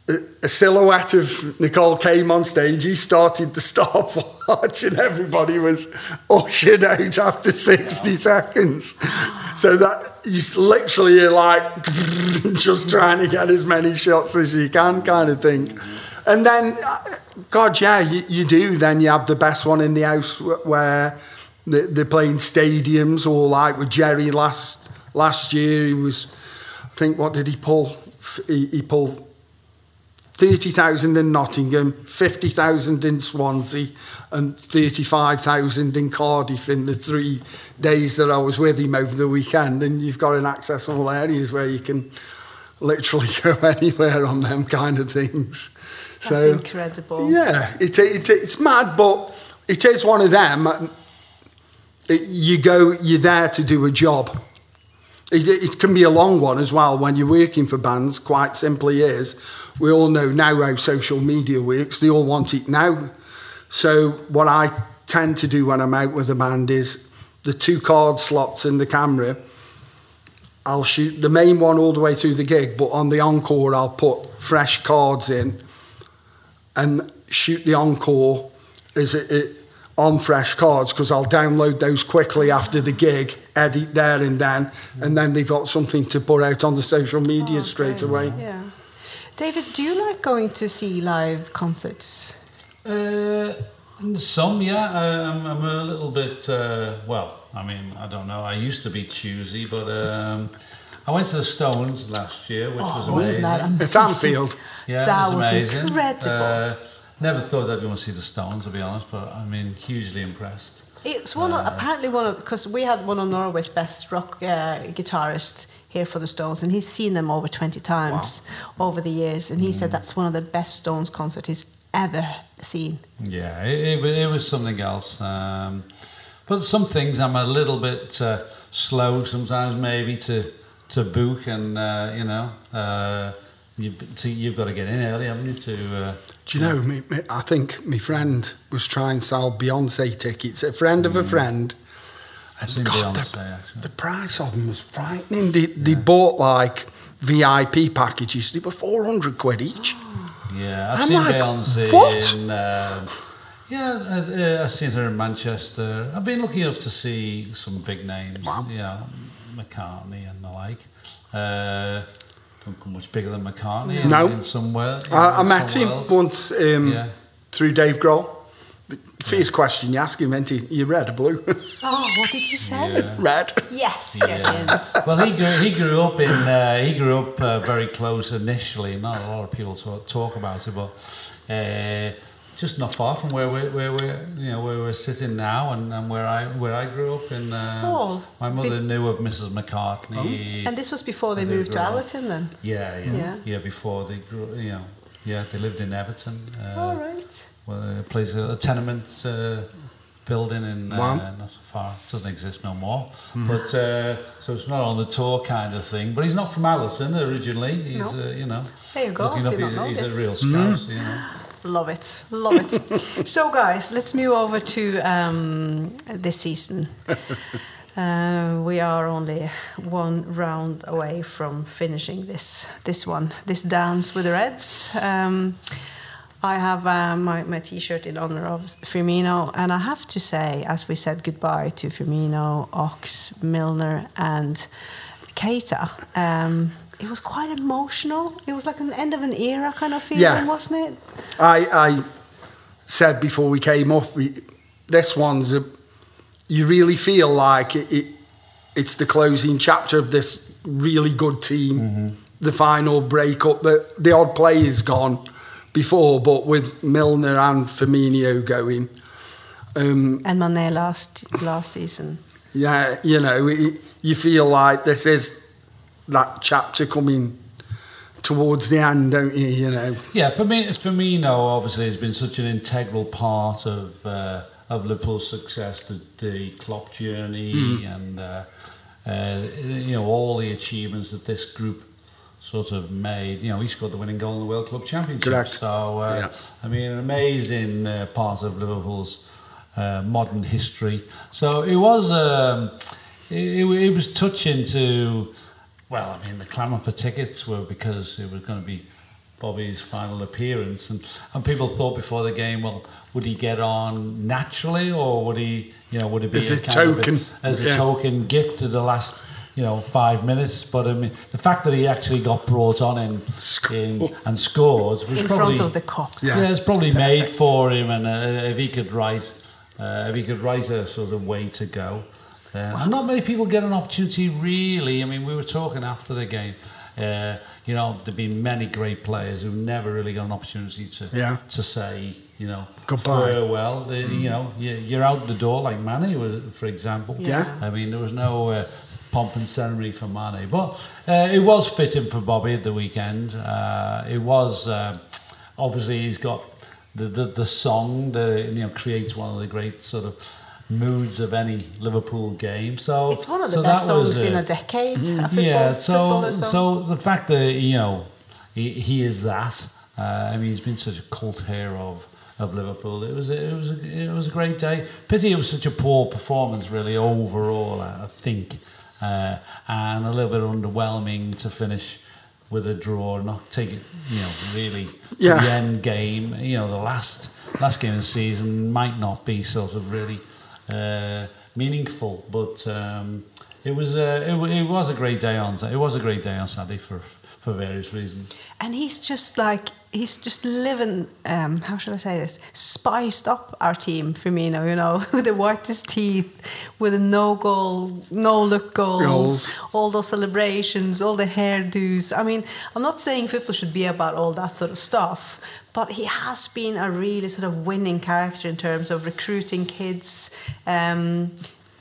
A, a silhouette of Nicole came on stage. He started the [laughs] stopwatch, and everybody was ushered out after 60 seconds. Ah. So that you literally are like [laughs] just trying to get as many shots as you can, kind of thing. And then, uh, God, yeah, you, you do. Then you have the best one in the house where they- they're playing stadiums, or like with Gerry last last year. He was, I think, what did he pull? He, he pulled thirty thousand in Nottingham, fifty thousand in Swansea, and thirty-five thousand in Cardiff in the three days that I was with him over the weekend. And you've got an accessible areas where you can literally [laughs] go anywhere on them kind of things. That's so incredible. yeah, it, it, it's mad, but it is one of them. It, you go, you're there to do a job. It, it can be a long one as well when you're working for bands. Quite simply, is we all know now how social media works. They all want it now. So what I tend to do when I'm out with a band is the two card slots in the camera. I'll shoot the main one all the way through the gig, but on the encore, I'll put fresh cards in and shoot the encore as it, it on fresh cards because I'll download those quickly after the gig, edit there and then, and then they've got something to put out on the social media Oh, straight great. away. Yeah. David, do you like going to see live concerts? Uh, some, yeah. I, I'm, I'm a little bit, uh, well, I mean, I don't know. I used to be choosy, but um, I went to the Stones last year, which was Oh, wasn't amazing. [laughs] that At Anfield, Yeah, That it was was amazing. incredible. Uh, never thought I'd go and see the Stones, to be honest, but I mean, hugely impressed. It's one of, apparently one of because we had one of Norway's best rock uh, guitarists here for the Stones, and he's seen them over twenty times over the years, and he said that's one of the best Stones concerts he's ever seen. Yeah, it, it, it was something else. Um, but some things I'm a little bit uh, slow sometimes, maybe to to book, and uh, you know, uh, you, to, you've got to get in early, haven't you? To uh, do you know? Me, me, I think my friend was trying to sell Beyonce tickets. A friend of a friend. I've seen God, Beyonce the, actually. the price of them was frightening. They, they bought like VIP packages. They were four hundred quid each. Yeah, I've I'm seen like, Beyonce what? in. Um, yeah, I, uh, I've seen her in Manchester. I've been lucky enough to see some big names. Wow. Yeah, McCartney and the like. Uh, don't come much bigger than McCartney. No. in somewhere. you I, know, I in met him worlds. once um, Yeah. through Dave Grohl. The first question you ask him, ain't he, you red or blue? [laughs] Oh, what did he say? Yeah. red. Yes, get in. well, he grew, he grew up in uh, he grew up uh, very close initially. Not a lot of people talk, talk about it, but uh, just not far from where we're, where we're you know where we're sitting now, and, and where I where I grew up. in. uh, Oh, my mother bef- knew of Mrs. McCartney. And this was before they they moved to grew. Allerton, then. yeah, yeah, Yeah. yeah, Before they grew, you know, yeah, they lived in Everton. Uh, All right. well, a place, a tenement uh, building in uh, Wow. not so far. It doesn't exist no more. But uh, so it's not on the tour kind of thing. But he's not from Allerton originally. He's No. uh, you know. There you go. looking up, he's, know he's a real scouse. You know. Love it, love it. [laughs] so, guys, let's move over to um, this season. [laughs] Uh, we are only one round away from finishing this this one, this dance with the Reds. Um, I have uh, my, my T-shirt in honor of Firmino, and I have to say, as we said goodbye to Firmino, Ox, Milner, and Keita, um, it was quite emotional. It was like an end of an era kind of feeling, Yeah. wasn't it? I, I said before we came off, this one's a, you really feel like it, it, it's the closing chapter of this really good team. The final breakup. The, the odd play is gone before, but with Milner and Firmino going, um, And Mané last last season. yeah, you know, it, you feel like this is that chapter coming towards the end, don't you? You know, Yeah, for me, Firmino obviously has been such an integral part of uh, of Liverpool's success, the, the Klopp journey, and uh, uh, you know all the achievements that this group sort of made. You know, he scored the winning goal in the World Club Championship. Correct. So, uh, Yeah. I mean, an amazing uh, part of Liverpool's uh, modern history. So it was um, it, it was touching to. Well, I mean, the clamour for tickets were because it was going to be Bobby's final appearance, and, and people thought before the game, well, would he get on naturally, or would he, you know, would it be As a kind of token, as a yeah. token gift to the last, you know, five minutes? But I mean, the fact that he actually got brought on in, in and scored was In probably, front of the cup. Yeah. yeah, it's probably It's made for him, and uh, if he could write, uh, if he could write a sort of way to go, and not many people get an opportunity really. I mean, we were talking after the game. Uh, you know, there've been many great players who never really got an opportunity to Yeah. to say, you know, Goodbye. farewell. The, You know, you- you're out the door like Mané was, for example. Yeah. I mean, there was no uh, pomp and ceremony for Mane. But uh, it was fitting for Bobby at the weekend. Uh, it was uh, obviously he's got the, the the song that you know creates one of the great sort of moods of any Liverpool game. So It's one of the so best that was, songs in a decade. a football, yeah, so so the fact that you know he, he is that. Uh, I mean, he's been such a cult hero of, of Liverpool. It was a, it was a, it was a great day. Pity it was such a poor performance, really overall. I, I think, uh, and a little bit underwhelming to finish with a draw, not take it, you know, really Yeah. the end game. You know, the last last game of the season might not be sort of really meaningful, but um, it was a, it, it was a great day on it was a great day on Saturday for for various reasons. And he's just like he's just living. Um, how should I say this? Spiced up our team, Firmino. You know, [laughs] with the whitest teeth, with the no goal, no look goals, Goals. all those celebrations, all the hairdos. I mean, I'm not saying football should be about all that sort of stuff, but he has been a really sort of winning character in terms of recruiting kids. Um,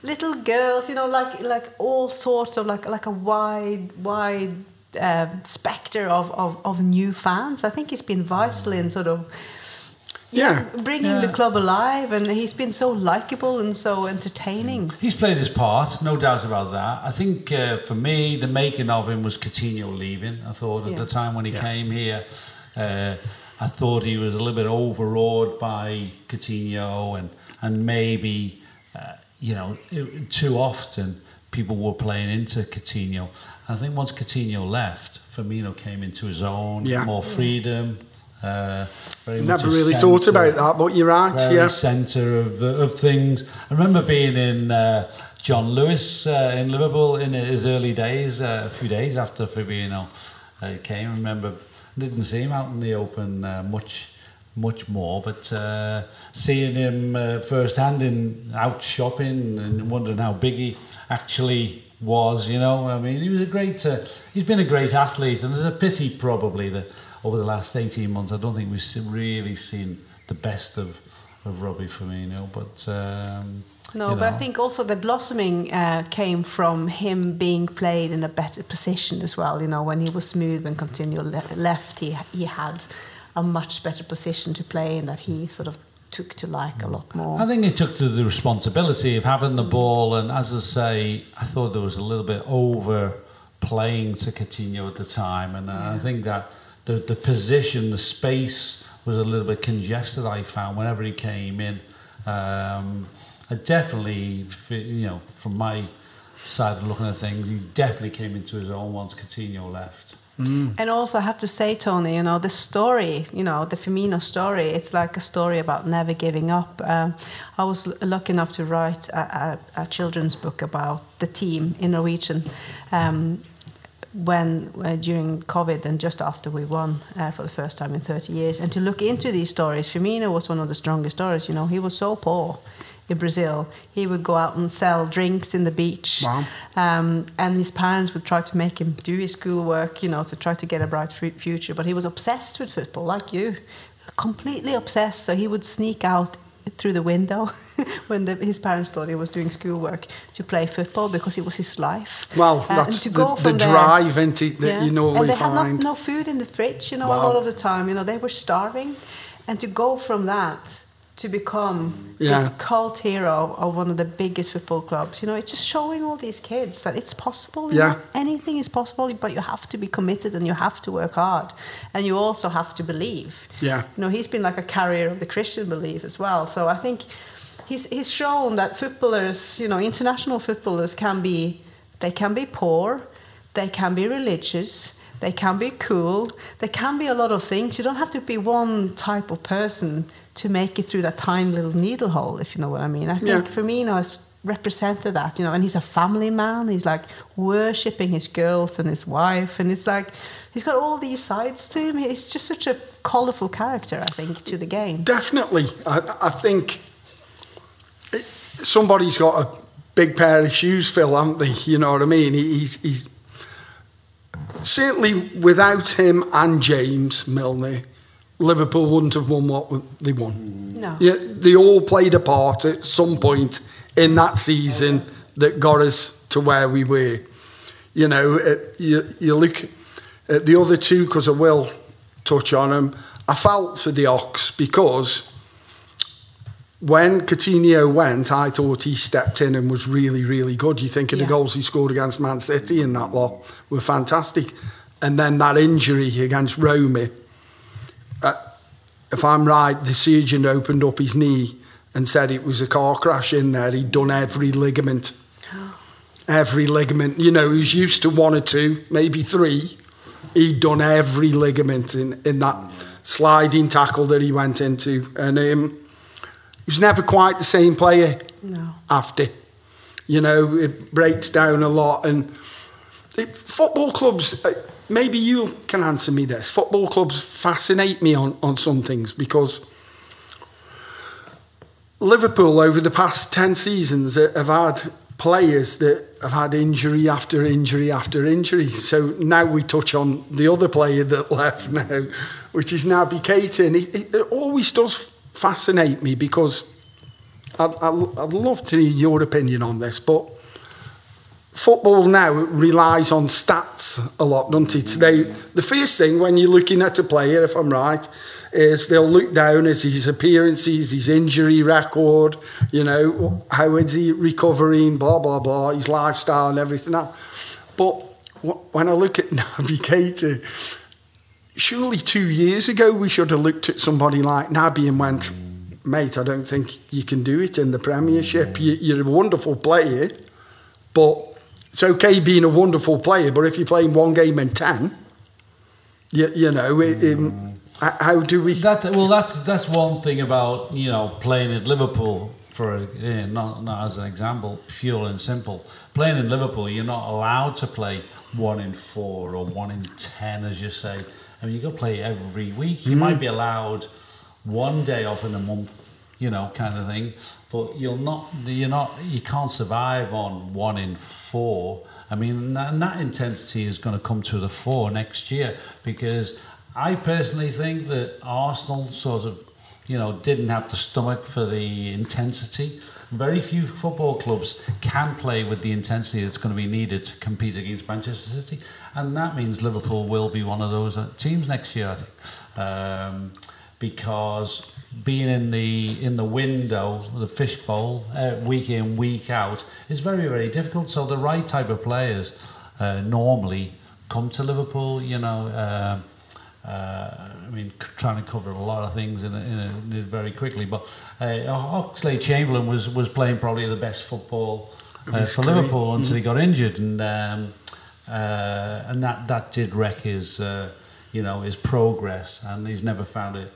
little girls, you know, like like all sorts of like like a wide wide uh, spectre of, of, of new fans. I think he's been vital in sort of Yeah. bringing the club alive, and he's been so likable and so entertaining. He's played his part, no doubt about that. I think uh, for me, the making of him was Coutinho leaving. I thought at Yeah. the time when he Yeah. came here, uh, I thought he was a little bit overawed by Coutinho and and maybe uh, you know it, too often people were playing into Coutinho. I think once Coutinho left, Firmino came into his own, Yeah. more freedom. Uh, very Never really thought about that, but you're right. yeah. centre of, of things. I remember being in uh, John Lewis uh, in Liverpool in his early days, uh, a few days after Fabinho uh, came. I remember didn't see him out in the open uh, much much more, but uh, seeing him uh, firsthand in out shopping and wondering how big he actually was, you know. I mean, he was a great. Uh, he's been a great athlete, and it's a pity probably that over the last eighteen months, I don't think we've really seen the best of of Robbie Firmino. But um, No, you but I think also the blossoming uh, came from him being played in a better position as well. You know, when he was smooth and Coutinho le- left, he he had a much better position to play in that he sort of took to like a lot more. I think he took to the responsibility of having the ball, and as I say, I thought there was a little bit over playing to Coutinho at the time, and uh, I think that the the position, the space was a little bit congested. I found whenever he came in, um, I definitely, you know, from my side of looking at things, he definitely came into his own once Coutinho left. And also, I have to say, Tony, you know, the story, you know, the Firmino story, it's like a story about never giving up. Um, I was lucky enough to write a, a, a children's book about the team in Norwegian um, when uh, during COVID and just after we won uh, for the first time in 30 years. And to look into these stories, Firmino was one of the strongest stories. You know, he was so poor in Brazil. He would go out and sell drinks in the beach. Wow. Um, and his parents would try to make him do his schoolwork, you know, to try to get a bright future. But he was obsessed with football, like you, completely obsessed. So he would sneak out through the window [laughs] when the, his parents thought he was doing schoolwork to play football because it was his life. Well, Uh, that's to the, go the there- drive into that yeah. you normally and they had find. no, no food in the fridge, you know, a lot of the time. You know, they were starving. And to go from that to become Yeah. this cult hero of one of the biggest football clubs, you know, it's just showing all these kids that it's possible. Yeah. know, anything is possible, but you have to be committed and you have to work hard. And you also have to believe. Yeah. You know, he's been like a carrier of the Christian belief as well. So I think he's, he's shown that footballers, you know, international footballers can be, they can be poor, they can be religious, they can be cool, they can be a lot of things. You don't have to be one type of person to make it through that tiny little needle hole, if you know what I mean. I think Yeah. Firmino has represented that, you know, and he's a family man. He's like worshipping his girls and his wife, and it's like he's got all these sides to him. He's just such a colourful character, I think, to the game. Definitely. I, I think it, somebody's got a big pair of shoes, Phil, haven't they? You know what I mean? He, he's, he's certainly without him and James Milner, Liverpool wouldn't have won what they won. No. Yeah, they all played a part at some point in that season that got us to where we were. You know, it, you, you look at the other two, because I will touch on them. I felt for the Ox because when Coutinho went, I thought he stepped in and was really, really good. You think of Yeah. the goals he scored against Man City and that lot were fantastic. And then that injury against Roma, uh, if I'm right, the surgeon opened up his knee and said it was a car crash in there. He'd done every ligament. [gasps] Every ligament. You know, he was used to one or two, maybe three. He'd done every ligament in, in that sliding tackle that he went into. And um, he was never quite the same player No. after. You know, it breaks down a lot. And it, football clubs, uh, maybe you can answer me this. Football clubs fascinate me on, on some things because Liverpool, over the past 10 seasons, have had players that have had injury after injury after injury. So now we touch on the other player that [laughs] left now, which is Naby Keita. And it, it always does fascinate me because I'd, I'd, I'd love to hear your opinion on this, but football now relies on stats a lot, doesn't it? They, the first thing when you're looking at a player, if I'm right, is they'll look down at his appearances, his injury record, you know, how is he recovering, blah, blah, blah, his lifestyle and everything else. But when I look at [laughs] Keita, surely two years ago we should have looked at somebody like Naby and went, mate, I don't think you can do it in the Premiership. You're a wonderful player, but it's okay being a wonderful player, but if you're playing one game in ten, you, you know, it, um, h- how do we? That well, that's that's one thing about you know playing at Liverpool for uh, not not as an example, pure and simple. Playing in Liverpool, you're not allowed to play one in four or one in ten, as you say. I mean, you got to play every week. You might be allowed one day off in a month, you know, kind of thing. But you'll not, you're not, you can't survive on one in four. I mean, and that, intensity is going to come to the fore next year because I personally think that Arsenal sort of, you know, didn't have the stomach for the intensity. Very few football clubs can play with the intensity that's going to be needed to compete against Manchester City, and that means Liverpool will be one of those uh, teams next year, I think, um, because being in the in the window, the fishbowl, uh, week in week out, is very very difficult. So the right type of players uh, normally come to Liverpool. You know, uh, uh, I mean, c- trying to cover a lot of things in, a, in, a, in a very quickly. But uh, Oxlade-Chamberlain was was playing probably the best football uh, for. Liverpool until he got injured, and um, uh, and that that did wreck his uh, you know his progress, and he's never found it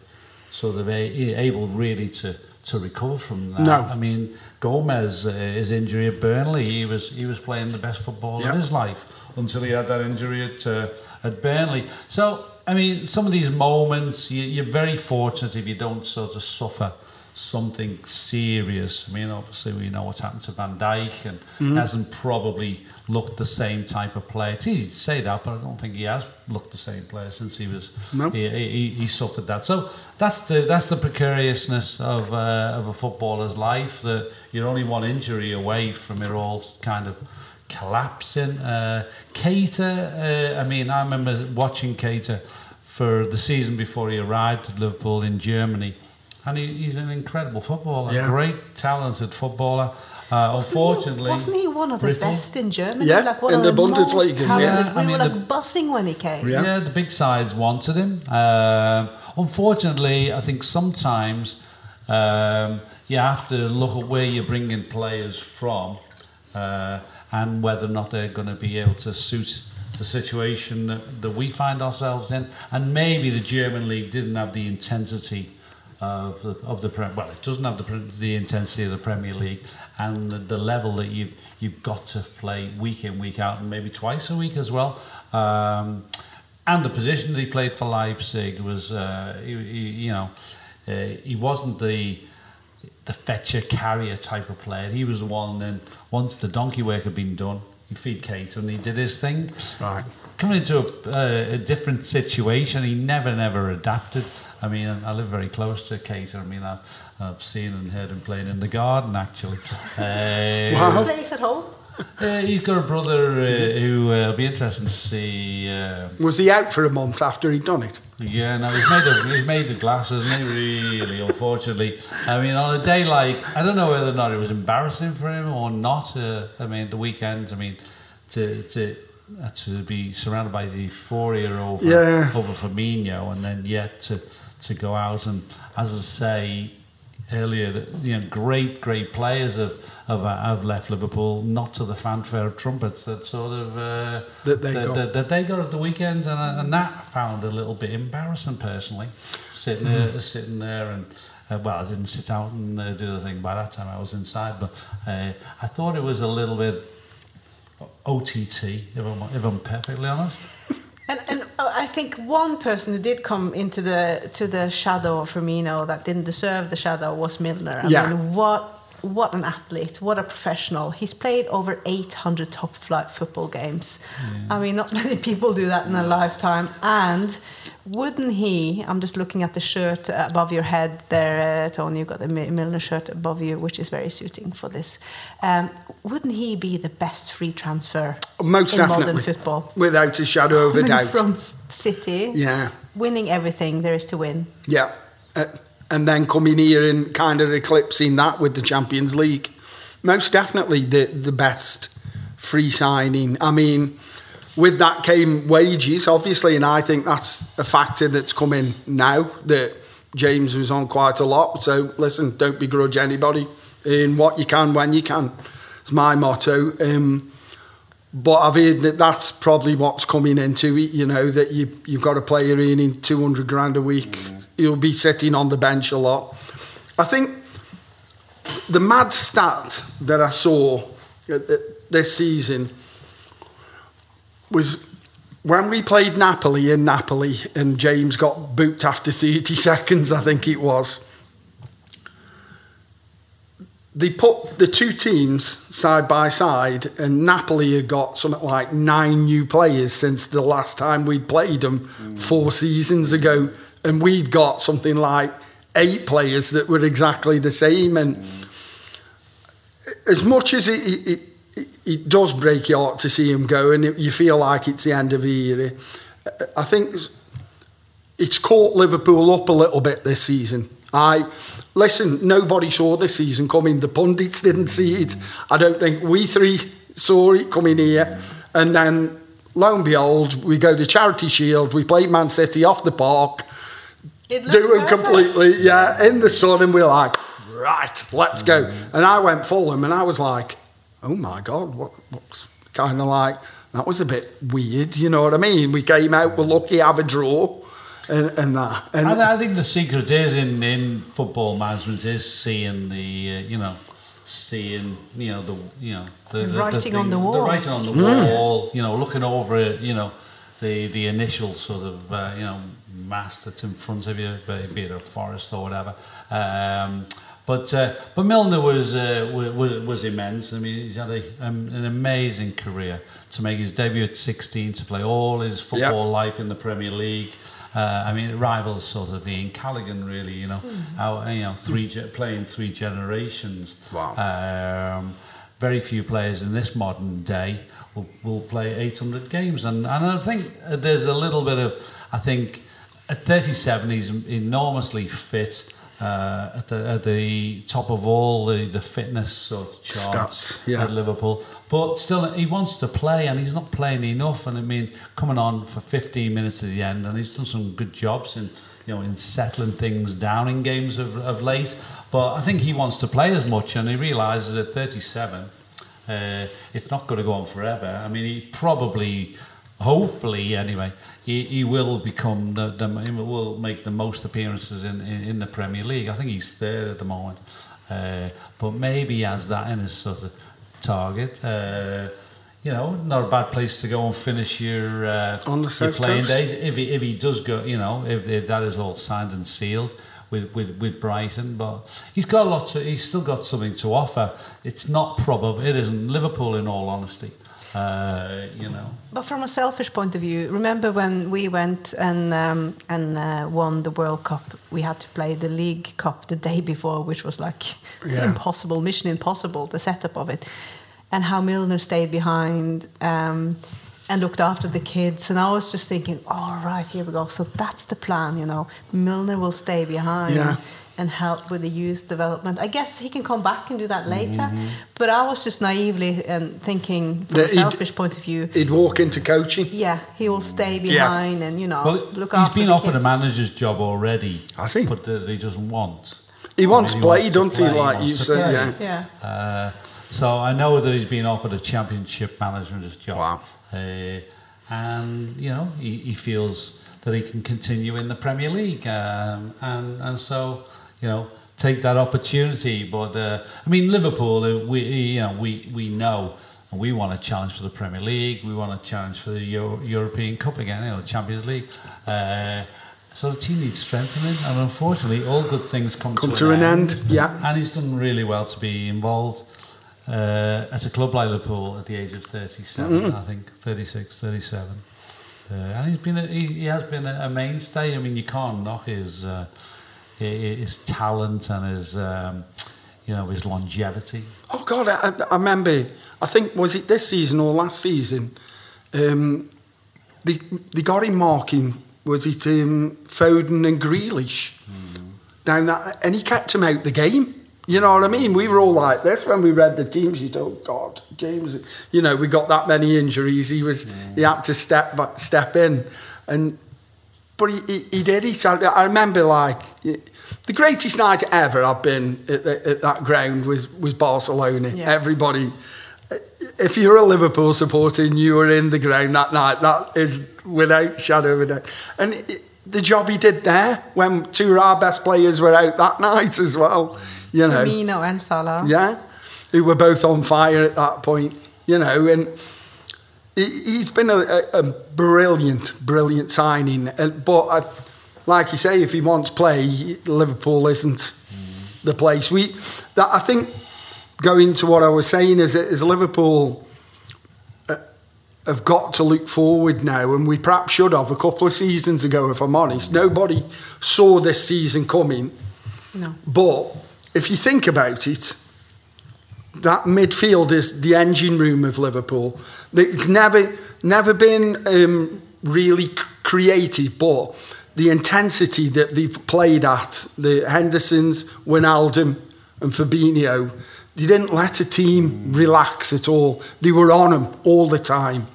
sort they're able really to to recover from that. No. I mean Gomez, uh, his injury at Burnley, he was he was playing the best football Yeah. of his life until he had that injury at uh, at Burnley. So I mean, some of these moments, you, you're very fortunate if you don't sort of suffer something serious. I mean, obviously we know what's happened to Van Dijk and Mm-hmm. hasn't probably looked the same type of player. It's easy to say that, but I don't think he has looked the same player since he was No. he, he, he suffered that. So that's the that's the precariousness of uh, of a footballer's life. That you're only one injury away from it all kind of collapsing. Uh, Keita, uh, I mean, I remember watching Keita for the season before he arrived at Liverpool in Germany. And he, he's an incredible footballer, Yeah. great, talented footballer. Uh, Wasn't he- unfortunately, wasn't he one of the brittle. best in Germany? Yeah, like one in of the the Bundesliga, yeah. talented. I We mean, were like the- buzzing when he came. Yeah. Yeah, the big sides wanted him. Um, unfortunately, I think sometimes um, you have to look at where you're bringing players from uh, and whether or not they're going to be able to suit the situation that, that we find ourselves in. And maybe the German league didn't have the intensity of the of the Prem- well, it doesn't have the the intensity of the Premier League and the, the level that you've you've got to play week in week out and maybe twice a week as well. Um, and the position that he played for Leipzig was, uh, he, he, you know, uh, he wasn't the the fetcher carrier type of player. He was the one. Then once the donkey work had been done, he feed Keita and he did his thing. Right. Coming into a, uh, a different situation, he never, never adapted. I mean, I live very close to Keita. I mean, I've, I've seen and heard him playing in the garden, actually. Uh, [laughs] Wow. Plays at home. Uh, he's got a brother uh, who uh, will be interesting to see. Uh, Was he out for a month after he'd done it? yeah, no, he's made of he's made of glass, isn't he? Really, unfortunately. I mean, on a day like I don't know whether or not it was embarrassing for him or not. Uh, I mean, the weekend. I mean, to to uh, to be surrounded by the euphoria over Yeah. over Firmino, and then yet to to go out and, as I say earlier, that you know, great great players have have, have left Liverpool, not to the fanfare of trumpets that sort of uh, That they that, got. that, that they got at the weekend, and, uh, and that found a little bit embarrassing personally, sitting Mm-hmm. there, sitting there, and uh, well, I didn't sit out and uh, do the thing by that time. I was inside, but uh, I thought it was a little bit OTT, if I'm if I'm perfectly honest. And, and uh, I think one person who did come into the to the shadow of Firmino that didn't deserve the shadow was Milner. I Yeah. mean, what what an athlete! What a professional! He's played over 800 top flight football games. I mean, not [laughs] many people do that in a lifetime. And wouldn't he? I'm just looking at the shirt above your head there, uh, Tony. You've got the Milner shirt above you, which is very suiting for this. Um, wouldn't he be the best free transfer Most in definitely. modern football? Without a shadow of a doubt. from City, Yeah. winning everything there is to win. Yeah. Uh, and then coming here and kind of eclipsing that with the Champions League. Most definitely the, the best free signing. I mean, with that came wages, obviously, and I think that's a factor that's come in now that James was on quite a lot. So, listen, don't begrudge anybody in what you can when you can. It's my motto. Um, but I've heard that that's probably what's coming into it. You know that you you've got a player earning two hundred grand a week. You'll be sitting on the bench a lot. I think the mad stat that I saw this season was when we played Napoli in Napoli and James got booked after 30 [laughs] seconds, I think it was. They put the two teams side by side, and Napoli had got something like nine new players since the last time we'd played them four mm. seasons ago, and we'd got something like eight players that were exactly the same. And mm. as much as it, it, it, it does break your heart to see him go, and it, you feel like it's the end of the era, I think it's, it's caught Liverpool up a little bit this season. I listen. Nobody saw this season coming. The pundits didn't see it. I don't think we three saw it coming here. And then, lo and behold, we go to Charity Shield. We play Man City off the park, doing completely, yeah, in the sun, and we're like, right, let's go. And I went for Fulham, and I was like, oh my god, what, what's kind of like that was a bit weird. You know what I mean? We came out, we're lucky, have a draw, and, and that. And I, I think the secret is in, in football management is seeing the uh, you know seeing you know the you know the, The writing on the the wall. writing on the wall you know looking over it you know the the initial sort of uh, you know mass that's in front of you be be it a forest or whatever um, but uh, but Milner was, uh, was was immense. I mean, he's had a, um, an amazing career to make his debut at 16, to play all his football life in the Premier League. Uh, I mean, it rivals sort of Ian Callaghan, really. You know, how you know three ge- playing three generations. Wow. Um, very few players in this modern day will, will play 800 games, and and I think there's a little bit of I think at 37 he's enormously fit. Uh, at the at the top of all the, the fitness sort of charts Stats, yeah. at Liverpool, but still he wants to play and he's not playing enough. And I mean, coming on for 15 minutes at the end, and he's done some good jobs in you know in settling things down in games of, of late. But I think he wants to play as much, and he realizes at 37, uh, it's not going to go on forever. I mean, he probably, hopefully anyway, he, he will become the, the he will make the most appearances in, in, in the Premier League. I think he's third at the moment, uh, but maybe he has that in his sort of target. Uh, you know, not a bad place to go and finish your uh, On the your playing Coast. days if he, if he does go. You know, if, if that is all signed and sealed. With, with, with Brighton, but he's got a lot to. He's still got something to offer. It's not probable. It isn't Liverpool, in all honesty. Uh, you know, But from a selfish point of view, remember when we went and um, and uh, won the World Cup? We had to play the League Cup the day before, which was like [laughs] Yeah. impossible, mission impossible, the setup of it. and how Milner stayed behind um, and looked after the kids. And I was just thinking, all right, here we go. So that's the plan, you know. Milner will stay behind. Yeah. And help with the youth development. I guess he can come back and do that later. Mm-hmm. But I was just naively and thinking, from a That he'd- selfish point of view, He'd walk into coaching. yeah, he will stay Yeah. behind and you know Well, look he's after been the offered kids. a manager's job already. Has he? But that he doesn't want. He wants I mean, play, wants don't to he, like you said, yeah. Yeah. Uh, so I know that he's been offered a championship manager's job. Wow. Uh, and, you know, he, he feels that he can continue in the Premier League. Um, and, and so, you know, take that opportunity. But, uh, I mean, Liverpool, uh, we, you know, we, we know and we want a challenge for the Premier League. We want a challenge for the Euro- European Cup again, you know, Champions League. Uh, so the team needs strengthening, and unfortunately, all good things come, Come to, to an end, yeah. And he's done really well to be involved uh, at a club like Liverpool at the age of 37, Mm-hmm. I think, 36, 37. Uh, and he's been a, he, he has been a, mainstay. I mean, you can't knock his uh, his talent and his um, you know his longevity. Oh God, I, I remember. I think was it this season or last season? Um, they they got him marking. Was it um, Foden and Grealish down that, and he kept him out the game. You know what I mean? We were all like this when we read the team sheet. Oh God, James! You know we got that many injuries. He was he had to step back, step in, and but he, he, he did it. I, I remember like the greatest night ever I've been at, the- at that ground was was Barcelona. Yeah. Everybody, if you're a Liverpool supporter and you were in the ground that night, that is without shadow of a doubt. And it, the job he did there when two of our best players were out that night as well. You know, Firmino and Salah. yeah, who were both on fire at that point, you know, and he's been a, a, brilliant, brilliant signing. But I, like you say, if he wants play, Liverpool isn't the place. We, that I think, going to what I was saying is, is Liverpool uh, have got to look forward now, and we perhaps should have a couple of seasons ago, if I'm honest. Nobody saw this season coming. No. But if you think about it, that midfield is the engine room of Liverpool. It's never never been um, really creative, but the intensity that they've played at, the Hendersons, Wijnaldum and Fabinho, they didn't let a team relax at all. They were on them all the time.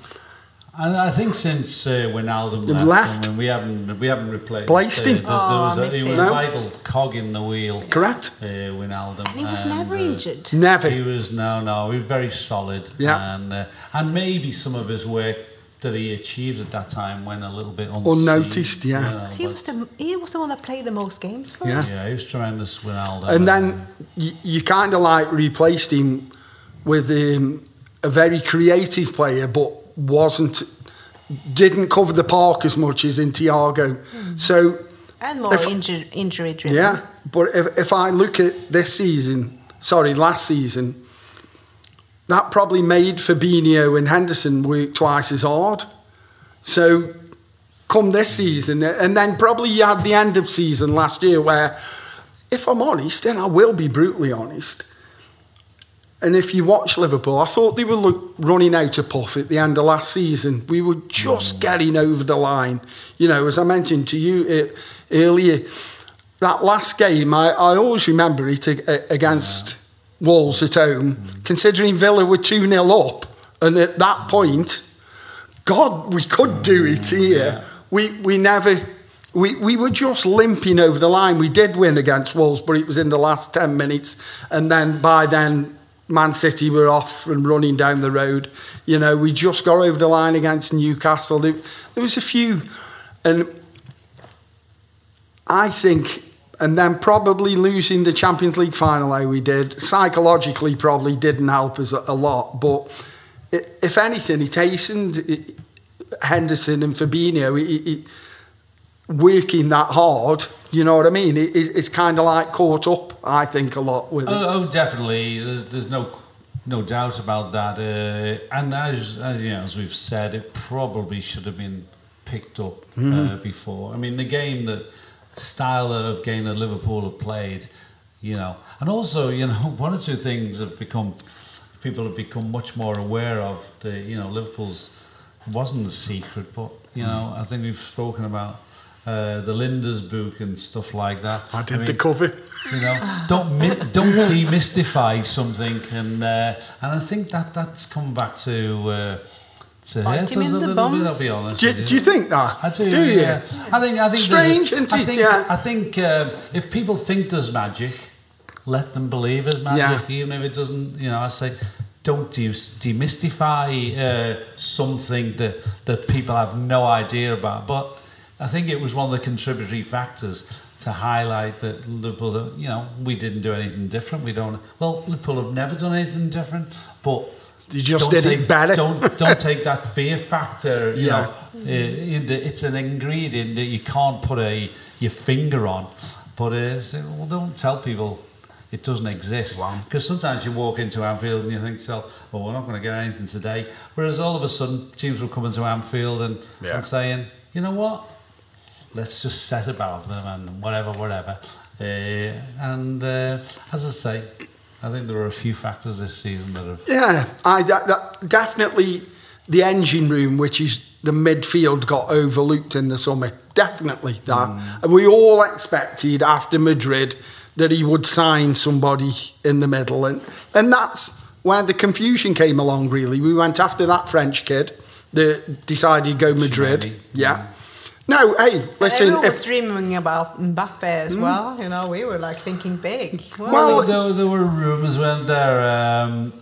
And I think since uh, Wijnaldum He left, left. I mean, we haven't we haven't replaced Placed uh, him. There, there Oh, was a, he was him. a vital cog in the wheel. Correct? Uh, Wijnaldum. And he was And, never uh, injured. Never. He was no, no. He was very solid. Yeah. And uh, and maybe some of his work that he achieved at that time went a little bit unseen. Unnoticed, yeah. you know, 'Cause he was the he was the one that played the most games for Yeah. us. yeah, he was tremendous, Wijnaldum. And then you, you kind of like replaced him with um, a very creative player, but wasn't didn't cover the park as much as in Thiago. So And more If- injury injury driven. yeah, but if if I look at this season, sorry, last season, that probably made Fabinho and Henderson work twice as hard. So come this season, and then probably you had the end of season last year where, if I'm honest, and I will be brutally honest, and if you watch Liverpool, I thought they were look, running out of puff at the end of last season. We were just mm. getting over the line. You know, as I mentioned to you uh, earlier, that last game, I, I always remember it ag- uh, against Wolves at home, mm. considering Villa were 2 0 up. And at that point, God, we could do mm. it here. We, we never, we, we were just limping over the line. We did win against Wolves, but it was in the last 10 minutes. And then by then, Man City were off and running down the road. You know, we just got over the line against Newcastle. There, there was a few. And I think, and then probably losing the Champions League final how we did, psychologically probably didn't help us a, lot. But if anything, it hastened it, Henderson and Fabinho it, it, working that hard. You know what I mean? It, it, it's kind of like caught up, I think, a lot with it. Oh, oh definitely. There's, there's no no doubt about that. Uh, and as, as you know, as we've said, it probably should have been picked up uh, before. I mean, the game that style of game that Liverpool have played, you know, and also you know [laughs] one or two things have become people have become much more aware of the you know Liverpool's wasn't a secret, but you know I think we've spoken about uh, the Lijnders' book and stuff like that. I did mean, the cover. you know, don't mi- don't demystify something, and uh, and I think that that's come back to uh, to Bite hurt him us in a the little bum. bit. I'll be honest. Do, with do you think that? I do. Do you? yeah. I think. I think there's Strange, a- isn't I it? think, Yeah. I think um, if people think there's magic, let them believe there's magic, even if it doesn't. You know, I say. Don't de- demystify uh, something that, that people have no idea about. But I think it was one of the contributory factors to highlight that Liverpool, you know, we didn't do anything different. We don't. Well, Liverpool have never done anything different, but You just don't did it take- better. Don't don't take that fear factor. You Yeah. know, the- it's an ingredient that you can't put a your finger on. But uh, say, well, don't tell people it doesn't exist. Wow. Because sometimes you walk into Anfield and you think, so, well, we're not going to get anything today. Whereas all of a sudden, teams will come into Anfield and, Yeah. and saying, you know what, let's just set about them and whatever, whatever. Uh, and uh, as I say, I think there are a few factors this season that have. Yeah, I that, that definitely the engine room, which is the midfield, got overlooked in the summer. Definitely that, Mm. and we all expected after Madrid that he would sign somebody in the middle, and and that's where the confusion came along. Really, we went after that French kid that decided to go Madrid. Yeah. No, hey, listen. Everyone was dreaming about Mbappe as well. You know, we were like thinking big. Well, Well, there, there were rumours, weren't there? Um,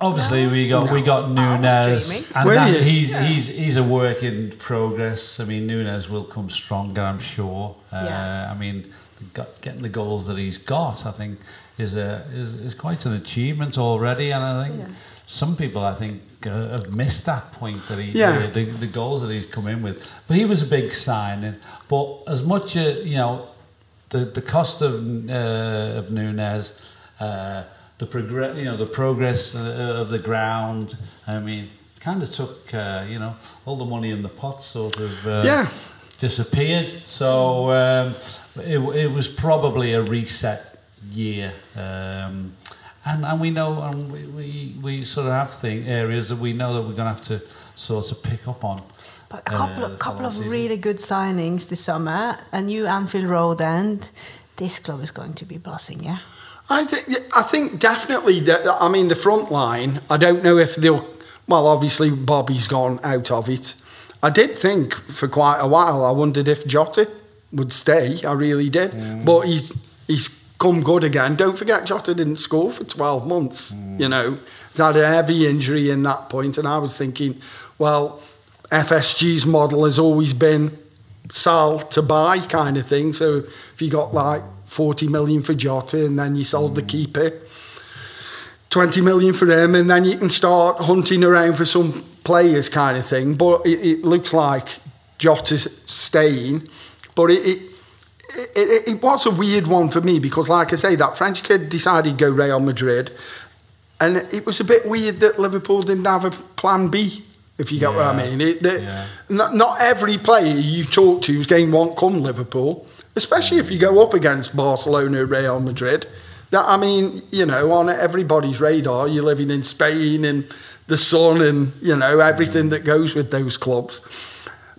obviously, we got we got I was Nunez, and Were that, you? he's he's he's a work in progress. I mean, Nunez will come stronger, I'm sure. Uh, Yeah. I mean, the getting the goals that he's got, I think, is a is, is quite an achievement already, and I think. Yeah. Some people, I think, have missed that point that he, Yeah. the, the goals that he's come in with. But he was a big signing. But as much, uh, you know, the the cost of uh, of Nunez, uh, the progress, you know, the progress uh, of the ground. I mean, kind of took uh, you know all the money in the pot sort of uh, Yeah. disappeared. So um, it, it was probably a reset year. Um, and, and we know, and we, we, we sort of have thing, areas that we know that we're going to have to sort of pick up on. But a couple, uh, of, couple of season. really good signings this summer. A new Anfield Road end. This club is going to be buzzing, yeah? I think I think definitely that I mean the front line. I don't know if they'll. Well, obviously Bobby's gone out of it. I did think for quite a while. I wondered if Jota would stay. I really did, but he's he's come good again. Don't forget Jota didn't score for twelve months. You know, he's had a heavy injury in that point, and I was thinking, well, FSG's model has always been sell to buy kind of thing. So if you got like 40 million for Jota and then you sold the keeper, 20 million for him, and then you can start hunting around for some players kind of thing. But it, it looks like Jota's staying. But it, it, it, it was a weird one for me because, like I say, that French kid decided to go Real Madrid. And it was a bit weird that Liverpool didn't have a plan B, if you get what I mean. It, the, Yeah. not, not every player you talk to is game won't come Liverpool, especially if you go up against Barcelona, Real Madrid. That I mean, you know, on everybody's radar, you're living in Spain and the sun and you know everything mm. that goes with those clubs.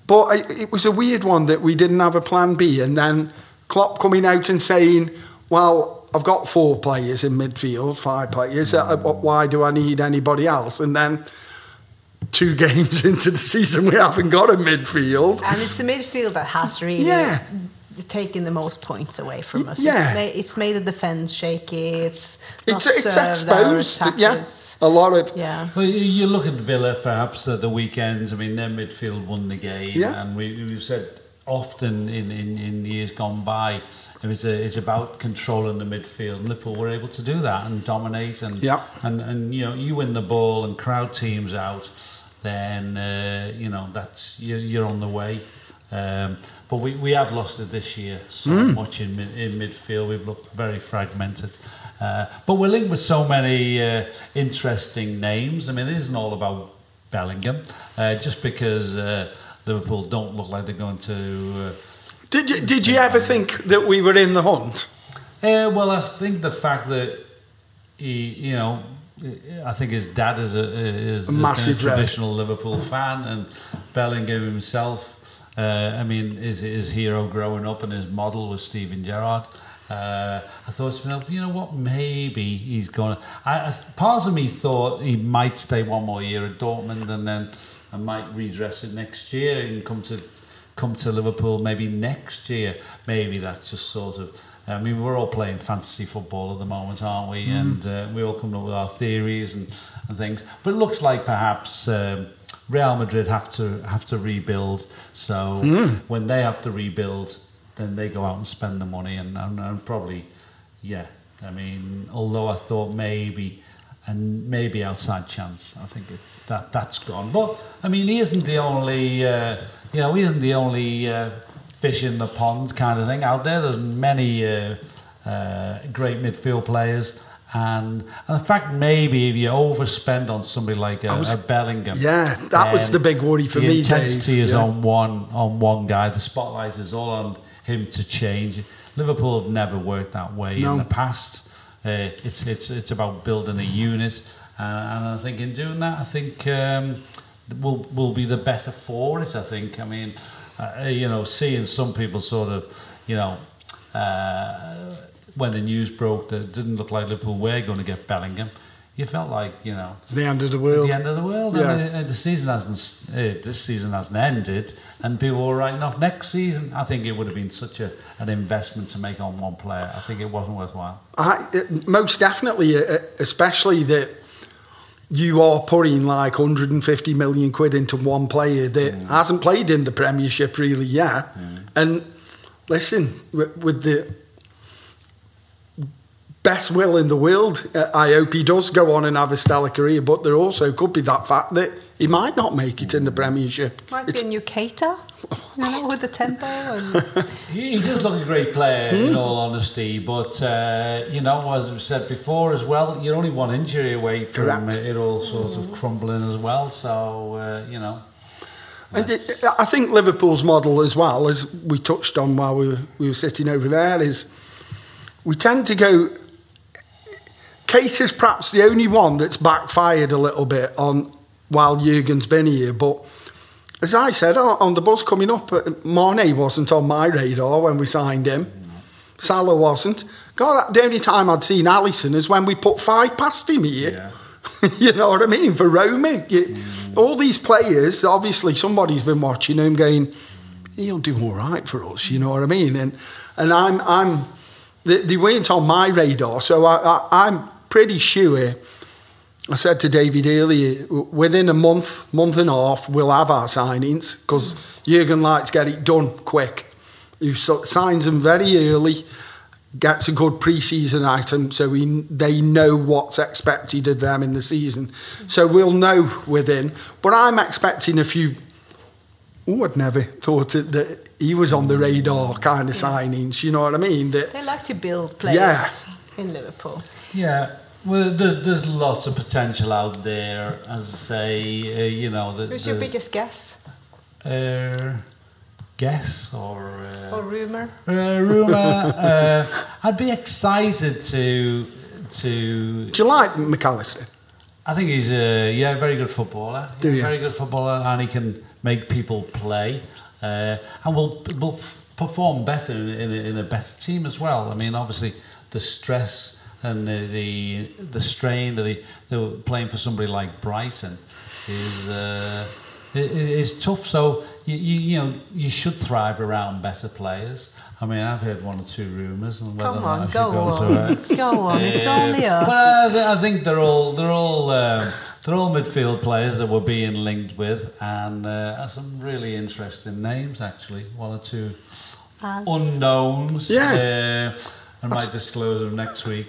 But it, it was a weird one that we didn't have a plan B, and then Klopp coming out and saying, "Well, I've got four players in midfield, five players. Uh, why do I need anybody else?" And then two [laughs] games into the season, we haven't got a midfield. And it's the midfield that has really Yeah. taken the most points away from us. Yeah. It's, made, it's made the defence shaky. It's It's not it's served our exposed, yeah, a lot of Yeah. Well, you, you look at Villa perhaps at the weekends. I mean, their midfield won the game, Yeah. and we, we've said often in, in, in years gone by, it's, a, it's about controlling the midfield. Liverpool were able to do that and dominate, and Yeah. and, and you know you win the ball and crowd teams out, then uh, you know that's you're, you're on the way. Um, but we, we have lost it this year so much in in midfield. We've looked very fragmented. Uh, but we're linked with so many uh, interesting names. I mean, it isn't all about Bellingham. Uh, just because uh, Liverpool don't look like they're going to. Did you, did you ever think that we were in the hunt? Uh, uh, well, I think the fact that he, you know, I think his dad is a, is A massive a red. traditional Liverpool fan, and Bellingham himself. Uh, I mean, his, his hero growing up and his model was Steven Gerrard. Uh, I thought, to myself, you know what? Maybe he's going. to... Part of me thought he might stay one more year at Dortmund and then I might redress it next year and come to come to Liverpool maybe next year. Maybe that's just sort of. I mean, we're all playing fantasy football at the moment, aren't we? And uh, we all come up with our theories and, and things. But it looks like perhaps um, Real Madrid have to have to rebuild. So when they have to rebuild, then they go out and spend the money, and, and, and probably, yeah. I mean, although I thought maybe. And maybe outside chance. I think it's that that's gone. But I mean, he isn't the only. Uh, you know, he isn't the only uh, fish in the pond kind of thing out there. There's many uh, uh, great midfield players, and, and the fact maybe if you overspend on somebody like a, I was- a Bellingham, Yeah, that was the big worry for the me, intensity Dave. is Yeah. on one on one guy. The spotlight is all on him to change. Liverpool have never worked that way No. in the past. Uh, it's it's it's about building a unit, uh, and I think in doing that, I think um, we'll will be the better for it. I think. I mean, uh, you know, seeing some people sort of, you know. Uh, when the news broke that it didn't look like Liverpool were going to get Bellingham, you felt like you know It's the end of the world. the end of the world. Yeah. And the, the season hasn't uh, this season hasn't ended, and people were writing off next season. I think it would have been such a an investment to make on one player. I think it wasn't worthwhile. I, it- most definitely, uh, especially that you are putting like 150 million quid into one player that hasn't played in the Premiership really yet. And listen, with, with the best will in the world, uh, I hope he does go on and have a stellar career. But there also could be that fact that he might not make it in the Premiership. Might It's- be a new Keita, you know, with the tempo. And [laughs] He, he does look a great player, in all honesty. But uh, you know, as we said before as well, you're only one injury away from Correct. it all sort of crumbling as well. So uh, you know, And it, I think Liverpool's model as well, as we touched on while we were, we were sitting over there, is we tend to go. Keita is perhaps the only one that's backfired a little bit on while Jurgen's been here. But as I said on, the bus coming up, uh, Mané wasn't on my radar when we signed him. Salah wasn't. God, the only time I'd seen Alisson is when we put five past him here. [laughs] you know what I mean? For Roma. You, All these players, obviously somebody's been watching him going, he'll do all right for us, you know what I mean? And and I'm I'm they, they weren't on my radar, so I, I I'm pretty sure I said to David earlier, within a month, month and a half, we'll have our signings because Jurgen likes to get it done quick. He signs them very early, gets a good pre-season item, so we, they know what's expected of them in the season. So we'll know within. But I'm expecting a few. Oh, I'd never thought it, that he was on the radar kind of signings. You know what I mean? That they like to build players Yeah. in Liverpool. Yeah, well, there's there's lots of potential out there. As I say, uh, you know, the, Who's your biggest guess uh, guess or uh, or rumor? uh, rumor. uh, I'd be excited to to. do you like Mac Allister? I think he's a yeah very good footballer. Do He's you? a very good footballer, and he can make people play, uh, and will will f- perform better in, in, a, in a better team as well. I mean, obviously the stress and the the, the strain that he they were playing for somebody like Brighton is. Uh, i- i- is tough, so you, you you know you should thrive around better players. I mean, I've heard one or two rumours. and whether Come or not I on, should go go on. to it. [laughs] Go on, it's only us. But th- I think they're all they're all um, they're all midfield players that we're being linked with, and uh, are some really interesting names actually. One or two As- unknowns. Yeah. Uh, I might disclose them next week.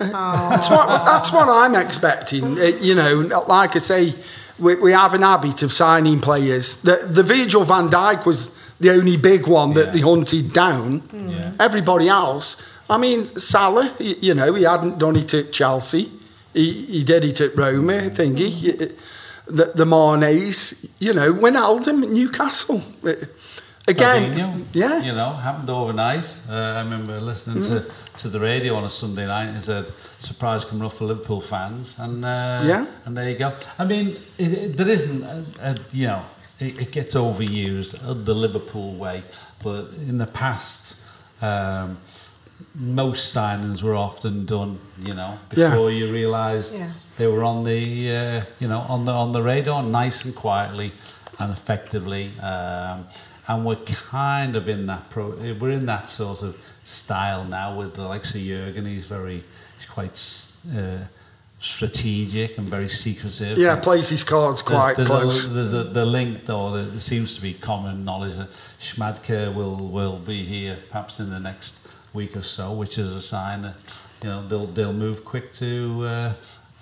That's what that's what I'm expecting. Uh, you know, like I say, we, we have an habit of signing players. The, the Virgil van Dijk was the only big one that Yeah. they hunted down. Yeah. Everybody else, I mean, Salah, y- you know, he hadn't done it at Chelsea. He, he did it at Roma, thingy. Y- The, the Manés, you know, Wijnaldum at Newcastle. Uh, Again, Fabinho, yeah. you know, happened overnight. Uh, I remember listening to, to the radio on a Sunday night and it said, surprise coming up for Liverpool fans. And uh, Yeah. and there you go. I mean, it, it, there isn't, a, a, you know, it, it gets overused uh, the Liverpool way, but in the past, um, most signings were often done, you know, Yeah. before you realised Yeah. they were on the, uh, you know, on the on the radar, nice and quietly and effectively. Um, and we're kind of in that pro. We're in that sort of style now with the likes of Jurgen. He's very, he's quite uh, strategic and very secretive. Yeah, plays his cards quite there's, close. A, there's a, the link, though, there seems to be common knowledge that Schmadtke will, will be here perhaps in the next week or so, which is a sign that you know they'll they'll move quick to uh,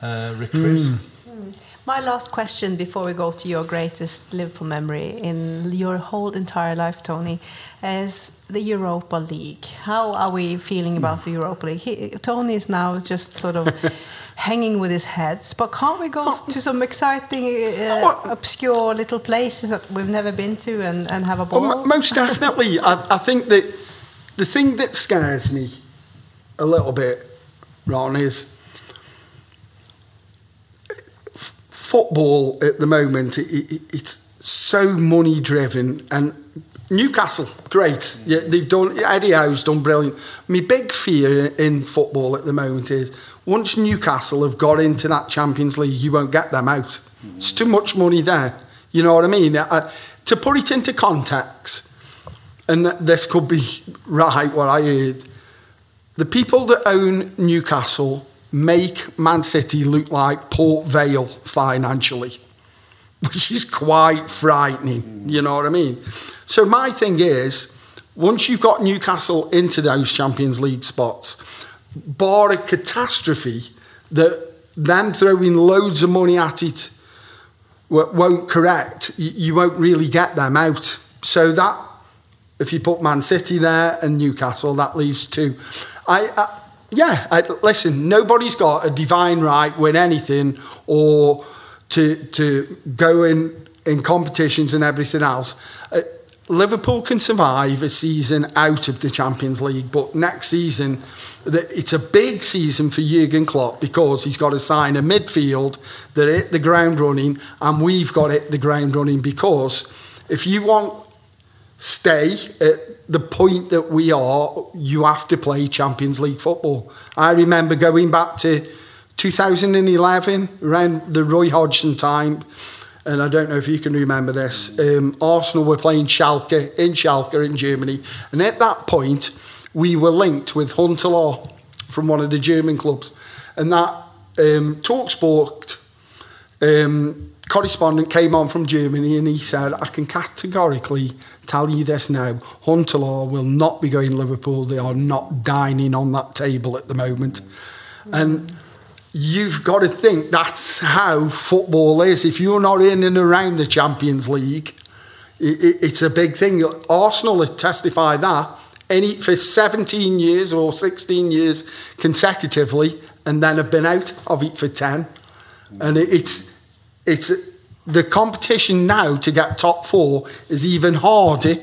uh, recruit. Hmm. My last question before we go to your greatest Liverpool memory in your whole entire life, Tony, is the Europa League. How are we feeling about the Europa League? He, Tony is now just sort of [laughs] hanging with his heads, but can't we go to some exciting, uh, obscure little places that we've never been to and, and have a Oh, ball? mo- most definitely. [laughs] I, I think that the thing that scares me a little bit, Ron, is f- football at the moment. It, it, it's so money driven, and Newcastle, great. Yeah, they've done. Eddie Howe's done brilliant. My big fear in football at the moment is once Newcastle have got into that Champions League, you won't get them out. It's too much money there. You know what I mean? Uh, to put it into context, and this could be [laughs] right what I heard. The people that own Newcastle make Man City look like Port Vale financially, [laughs] which is quite frightening. You know what I mean? So my thing is, once you've got Newcastle into those Champions League spots, bar a catastrophe that then throwing loads of money at it won't correct, you, won't really get them out. So that, if you put Man City there and Newcastle, that leaves two. I, I yeah, I, listen, nobody's got a divine right win anything or to to go in in competitions and everything else. Uh, Liverpool can survive a season out of the Champions League, but next season it's a big season for Jurgen Klopp because he's got to sign a midfield that hit the ground running, and we've got hit the ground running because if you want stay at the point that we are, you have to play Champions League football. I remember going back to 2011, around the Roy Hodgson time, and I don't know if you can remember this. Um, Arsenal were playing Schalke in Schalke in Germany, and at that point, we were linked with Huntelaar from one of the German clubs, and that um, Talksport um, correspondent came on from Germany and he said, I can categorically tell you this now, Huntelaar will not be going to Liverpool. They are not dining on that table at the moment. And you've got to think that's how football is. If you're not in and around the Champions League, it, it, it's a big thing. Arsenal have testified that any for 17 years or 16 years consecutively, and then have been out of it for 10. And it, it's it's the competition now to get top four is even harder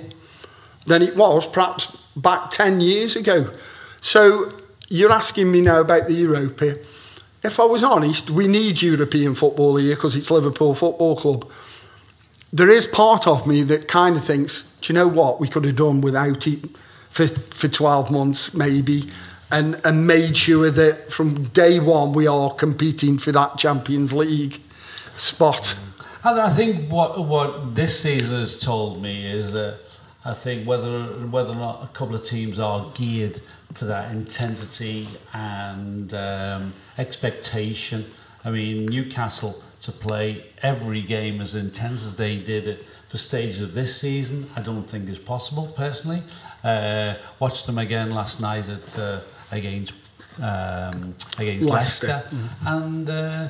than it was perhaps back 10 years ago. So you're asking me now about the Europa. If I was honest, we need European football here because it's Liverpool Football Club. There is part of me that kind of thinks, do you know what, we could have done without it for, for 12 months maybe and, and made sure that from day one we are competing for that Champions League spot. And I think what what this season has told me is that I think whether whether or not a couple of teams are geared to that intensity and um, expectation. I mean, Newcastle to play every game as intense as they did it for stages of this season, I don't think is possible personally. Uh, watched them again last night at uh, against um, against Leicester. Leicester, and. Uh,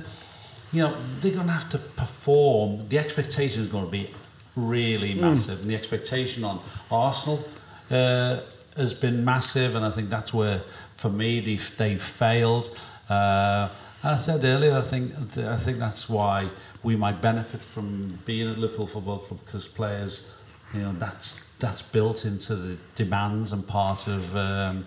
you know, they're going to have to perform. The expectation is going to be really massive, and the expectation on Arsenal uh, has been massive, and I think that's where, for me, they've, they've failed. Uh, I said earlier, I think I think that's why we might benefit from being at Liverpool Football Club because players, you know, that's that's built into the demands and part of um,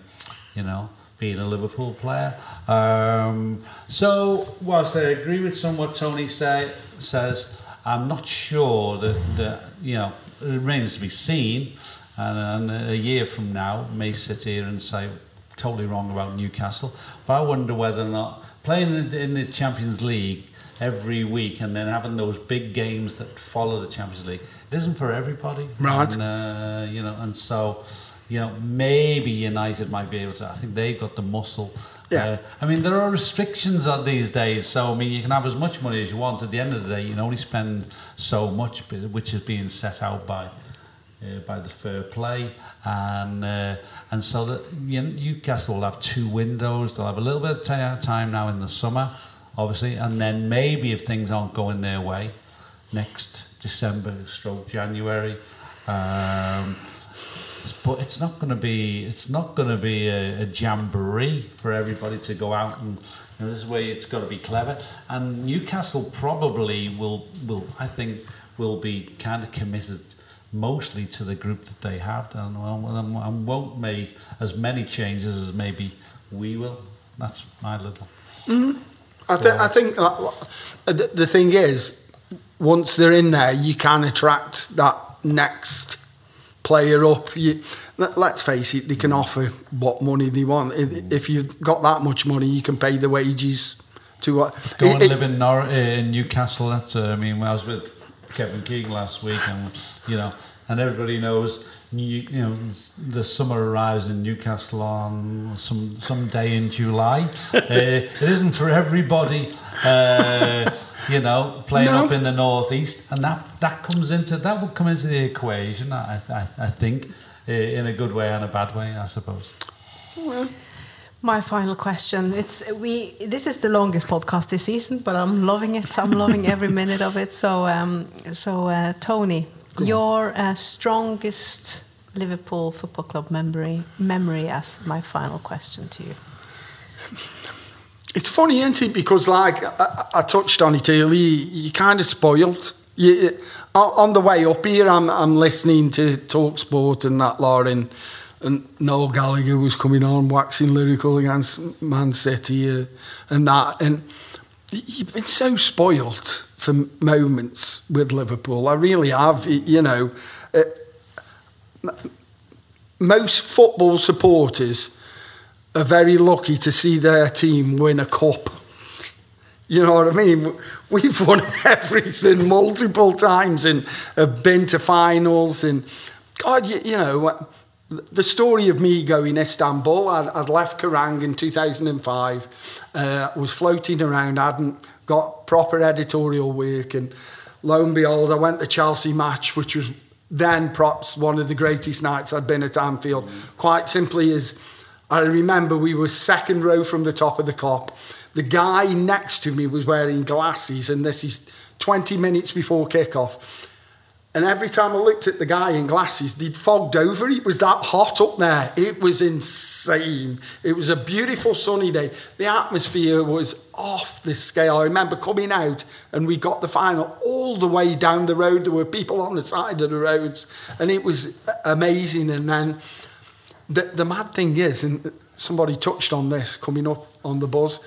you know being a Liverpool player. Um, so whilst I agree with some what Tony say, says, I'm not sure that, that you know it remains to be seen. And, and a year from now, may sit here and say totally wrong about Newcastle. But I wonder whether or not playing in, in the Champions League every week and then having those big games that follow the Champions League, it isn't for everybody. Right. And, uh, you know, and so, you know, maybe United might be able to. I think they've got the muscle. Yeah. Uh, I mean, there are restrictions on these days. So, I mean, you can have as much money as you want. At the end of the day, you can only spend so much, which is being set out by uh, by the fair play, and uh, and so that you know, Newcastle will have two windows. They'll have a little bit of t- time now in the summer, obviously, and then maybe if things aren't going their way, next December, stroke January. Um, but it's not going to be it's not going to be a, a jamboree for everybody to go out and you know, this is where it's got to be clever. And Newcastle probably will will I think will be kind of committed mostly to the group that they have done and, and won't make as many changes as maybe we will. That's my little I, th- I think uh, the, the thing is, once they're in there, you can attract that next player up. You, let- let's face it, they can offer what money they want. If you've got that much money, you can pay the wages to what. go and it- live in, Nor- in Newcastle. That's uh, I mean, I was with Kevin Keegan last week, and you know, and everybody knows. You, you know, the summer arrives in Newcastle on some some day in July. [laughs] uh, it isn't for everybody, uh, you know, playing No. up in the northeast, and that that comes into that will come into the equation. I I, I think uh, in a good way and a bad way, I suppose. Well. My final question. It's we. This is the longest podcast this season, but I'm loving it. I'm loving every [laughs] minute of it. So, um, so uh, Tony, your uh, strongest Liverpool Football Club memory memory as my final question to you. It's funny, isn't it? Because like I, I touched on it earlier, you kind of spoiled. You, on the way up here, I'm, I'm listening to Talk Sport and that and, and Noel Gallagher was coming on, waxing lyrical against Man City uh, and that. And you've been so spoiled for moments with Liverpool. I really have. You know, uh, most football supporters are very lucky to see their team win a cup. You know what I mean? We've won [laughs] everything multiple times and have been to finals. And God, you, you know, the story of me going Istanbul, I'd, I'd left Kerrang in 2005, uh, was floating around, hadn't got proper editorial work. And lo and behold, I went to Chelsea match, which was then perhaps one of the greatest nights I'd been at Anfield. Quite simply is, I remember we were second row from the top of the Kop. The guy next to me was wearing glasses, and this is 20 minutes before kickoff. And every time I looked at the guy in glasses, he'd fogged over. It was that hot up there. It was insane. It was a beautiful sunny day. The atmosphere was off the scale. I remember coming out and we got the final all the way down the road. There were people on the side of the roads, and it was amazing. And then the, the mad thing is, and somebody touched on this coming up on the buzz,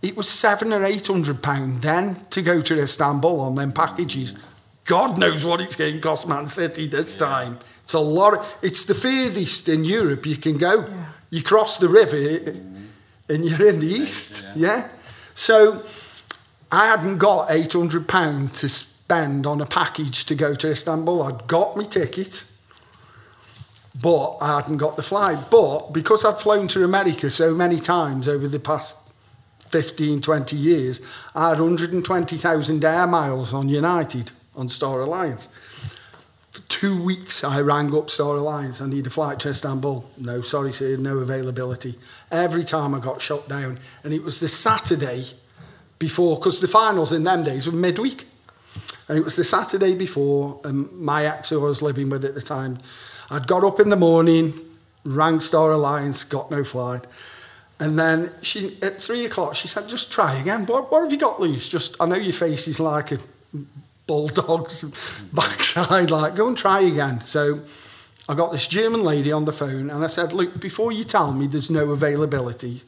it was seven or eight hundred pound then to go to Istanbul on them packages. God knows what it's going to cost Man City this time. It's a lot. Of, it's the furthest in Europe you can go. Yeah. You cross the river eh, eh, mm-hmm. and you're in the east. Yeah. So I hadn't got eight hundred pound to spend on a package to go to Istanbul. I'd got my ticket but I hadn't got the flight. But because I'd flown to America so many times over the past 15, 20 years, I had 120,000 air miles on United, on Star Alliance. For two weeks, I rang up Star Alliance. I need a flight to Istanbul. No, sorry, sir, no availability. Every time I got shut down. And it was the Saturday before, because the finals in them days were midweek. And it was the Saturday before, and my ex, who I was living with at the time, I'd got up in the morning, rang Star Alliance, got no flight. And then she, at three o'clock, she said, just try again. What, what have you got loose? Just, I know your face is like a bulldog's [laughs] backside, like, go and try again. So I got this German lady on the phone and I said, Look, before you tell me there's no availability,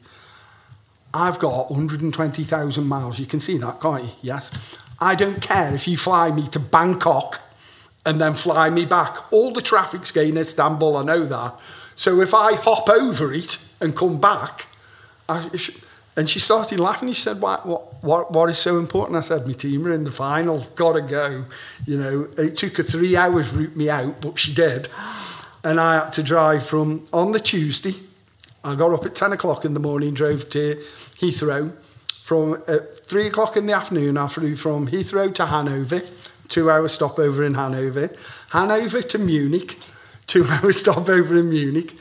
I've got 120,000 miles. You can see that, can't you? Yes. I don't care if you fly me to Bangkok and then fly me back. All the traffic's going Istanbul, I know that. So if I hop over it and come back, I, and she started laughing. She said, what, what, what, what is so important? I said, my team are in the final, gotta go. You know, it took her three hours to root me out, but she did. And I had to drive from, on the Tuesday, I got up at 10 o'clock in the morning, drove to Heathrow. From uh, 3 o'clock in the afternoon, I flew from Heathrow to Hanover, two hour stopover in Hanover, Hanover to Munich, two [laughs] hour stopover in Munich.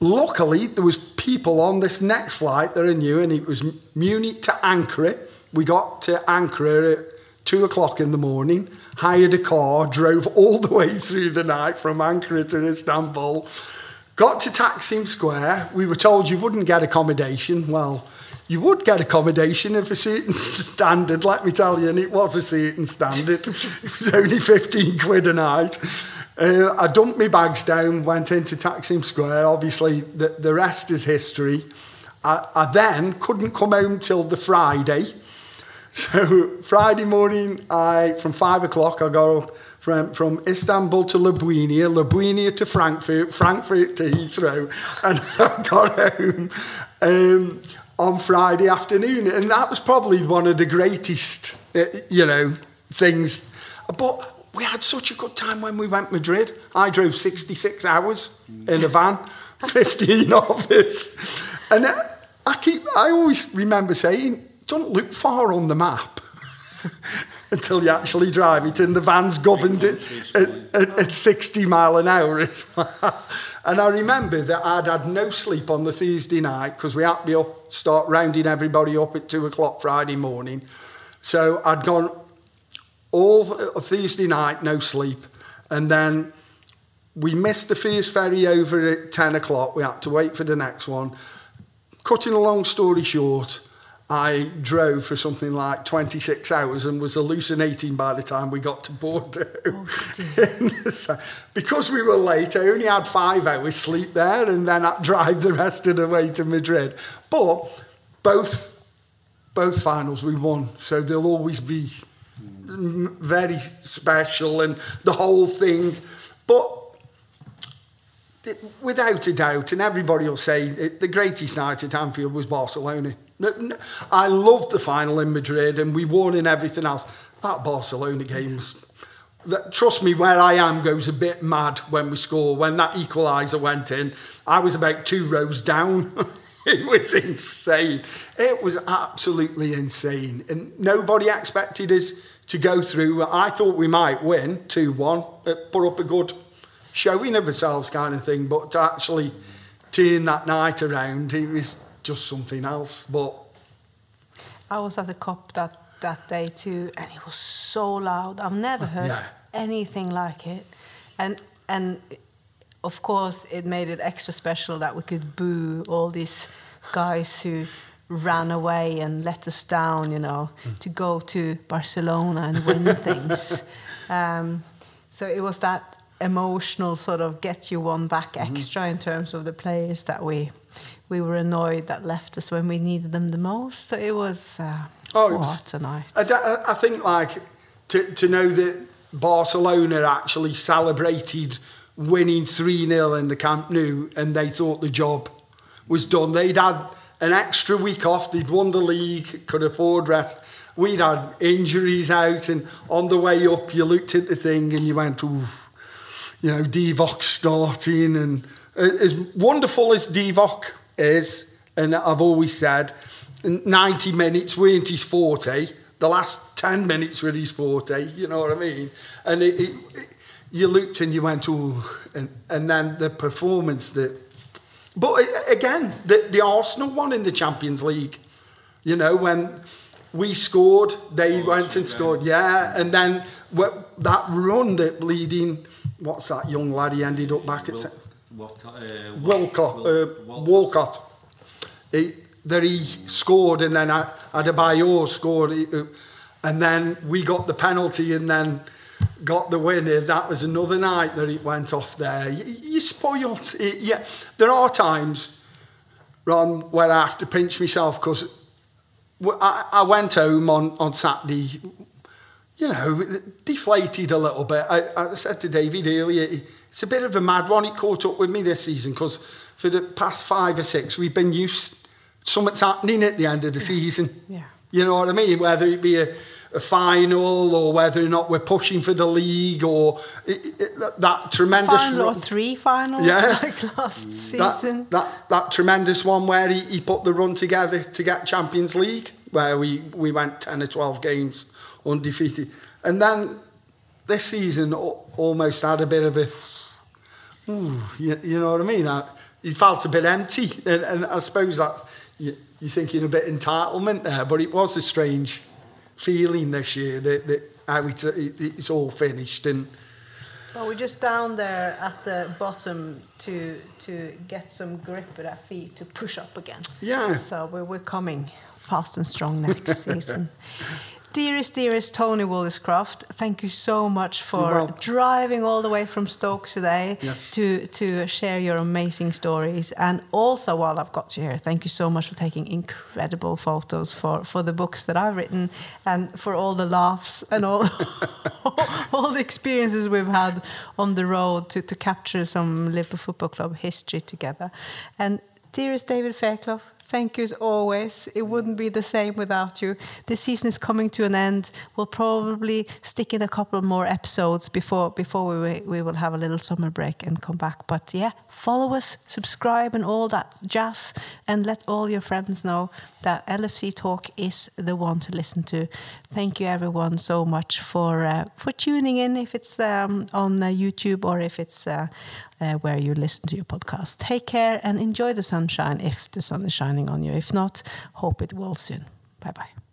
Luckily, there was people on this next flight that I knew, and it was Munich to Ankara. We got to Ankara at two o'clock in the morning, hired a car, drove all the way through the night from Ankara to Istanbul, got to Taksim Square. We were told you wouldn't get accommodation. Well, you would get accommodation of a certain [laughs] standard, let me tell you, and it was a certain standard. it was only 15 quid a night. Uh, I dumped my bags down, went into Taksim Square. Obviously, the, the rest is history. I, I then couldn't come home till the Friday. [laughs] So Friday morning, I from five o'clock, I up from, from Istanbul to Ljubljana, Ljubljana to Frankfurt, Frankfurt to Heathrow, [laughs] and I got home um, on Friday afternoon. And that was probably one of the greatest, uh, you know, things. But we had such a good time when we went Madrid. I drove 66 hours in a van, [laughs] 15 of us. And I keep, I always remember saying, don't look far on the map [laughs] until you actually drive it. And the van's governed it at, at, at 60 mile an hour as well. [laughs] And I remember that I'd had no sleep on the Thursday night because we had to be up, start rounding everybody up at two o'clock Friday morning. So I'd gone all uh, Thursday night, no sleep. And then we missed the first ferry over at 10 o'clock. We had to wait for the next one. Cutting a long story short, I drove for something like 26 hours and was hallucinating by the time we got to Bordeaux. Oh, [laughs] because we were late, I only had five hours sleep there and then I'd drive the rest of the way to Madrid. But both both finals we won, so there'll always be very special and the whole thing. But without a doubt, and everybody will say it, the greatest night at Anfield was Barcelona. I loved the final in Madrid and we won in everything else. That Barcelona game was. That, trust me, where I am goes a bit mad when we score. When that equaliser went in, I was about two rows down. [laughs] it was insane. It was absolutely insane. And nobody expected us to go through. I thought we might win 2 1, put up a good showing of ourselves, kind of thing, but to actually turn that night around, it was just something else. But I was at the Kop that, that day too, and it was so loud. I've never oh, heard yeah. anything like it. And, and of course, it made it extra special that we could boo all these guys who ran away and let us down, you know, mm. to go to Barcelona and win [laughs] things. Um, so it was that emotional sort of get you one back mm-hmm. extra mm-hmm. in terms of the players that we we were annoyed that left us when we needed them the most. So it was uh, oh, it was, tonight. I, I think like to to know that Barcelona actually celebrated winning 3 0 in the Camp Nou and they thought the job was done. They'd had an extra week off. They'd won the league, could afford rest. We'd had injuries out, and on the way up, you looked at the thing and you went, ooh, you know, Divock starting. And as wonderful as Divock is, and I've always said, 90 minutes weren't his forte. The last 10 minutes were his forte, you know what I mean? And it, it, it, you looked and you went, ooh, and, and then the performance that but again, the, the Arsenal one in the Champions League, you know, when we scored, they oh, went and scored, yeah, and then that run that leading, what's that young lad? He ended up back Wil- at Walcott, uh, Walcott, uh, Walcott. He, that he scored, and then Adebayor scored, uh, and then we got the penalty, and then got the winner. That was another night that it went off there. You, you spoiled. It, yeah, there are times, Ron, where I have to pinch myself because I, I went home on, on Saturday, you know, deflated a little bit. I, I said to David earlier, it's a bit of a mad one. It caught up with me this season because for the past five or six, we've been used something's happening at the end of the season. Yeah. You know what I mean? Whether it be a, a final or whether or not we're pushing for the league or it, it, that tremendous final run. three finals Yeah. [laughs] like last mm. season. That, that, that tremendous one where he, he put the run together to get Champions League, where we, we went 10 or 12 games undefeated. And then this season almost had a bit of a, ooh, you, you know what I mean? I, he felt a bit empty. And, and I suppose that you, you're thinking a bit entitlement there, but it was a strange feeling this year that, that how it's, it's all finished. And Well, we're just down there at the bottom to to get some grip with our feet to push up again. Yeah. So we're, we're coming fast and strong next [laughs] season. Dearest, dearest Tony Woolliscroft, thank you so much for driving all the way from Stoke today Yes. to, to share your amazing stories. And also, while I've got you here, thank you so much for taking incredible photos for, for the books that I've written and for all the laughs and all, [laughs] all the experiences we've had on the road to, to capture some Liverpool Football Club history together. And dearest David Fairclough, thank you as always. It wouldn't be the same without you. This season is coming to an end. We'll probably stick in a couple more episodes before before we we will have a little summer break and come back. But yeah, follow us, subscribe, and all that jazz, and let all your friends know that LFC Talk is the one to listen to. Thank you everyone so much for uh, for tuning in. If it's um, on uh, YouTube or if it's uh, uh, where you listen to your podcast. Take care and enjoy the sunshine if the sun is shining on you. If not, hope it will soon. Bye bye.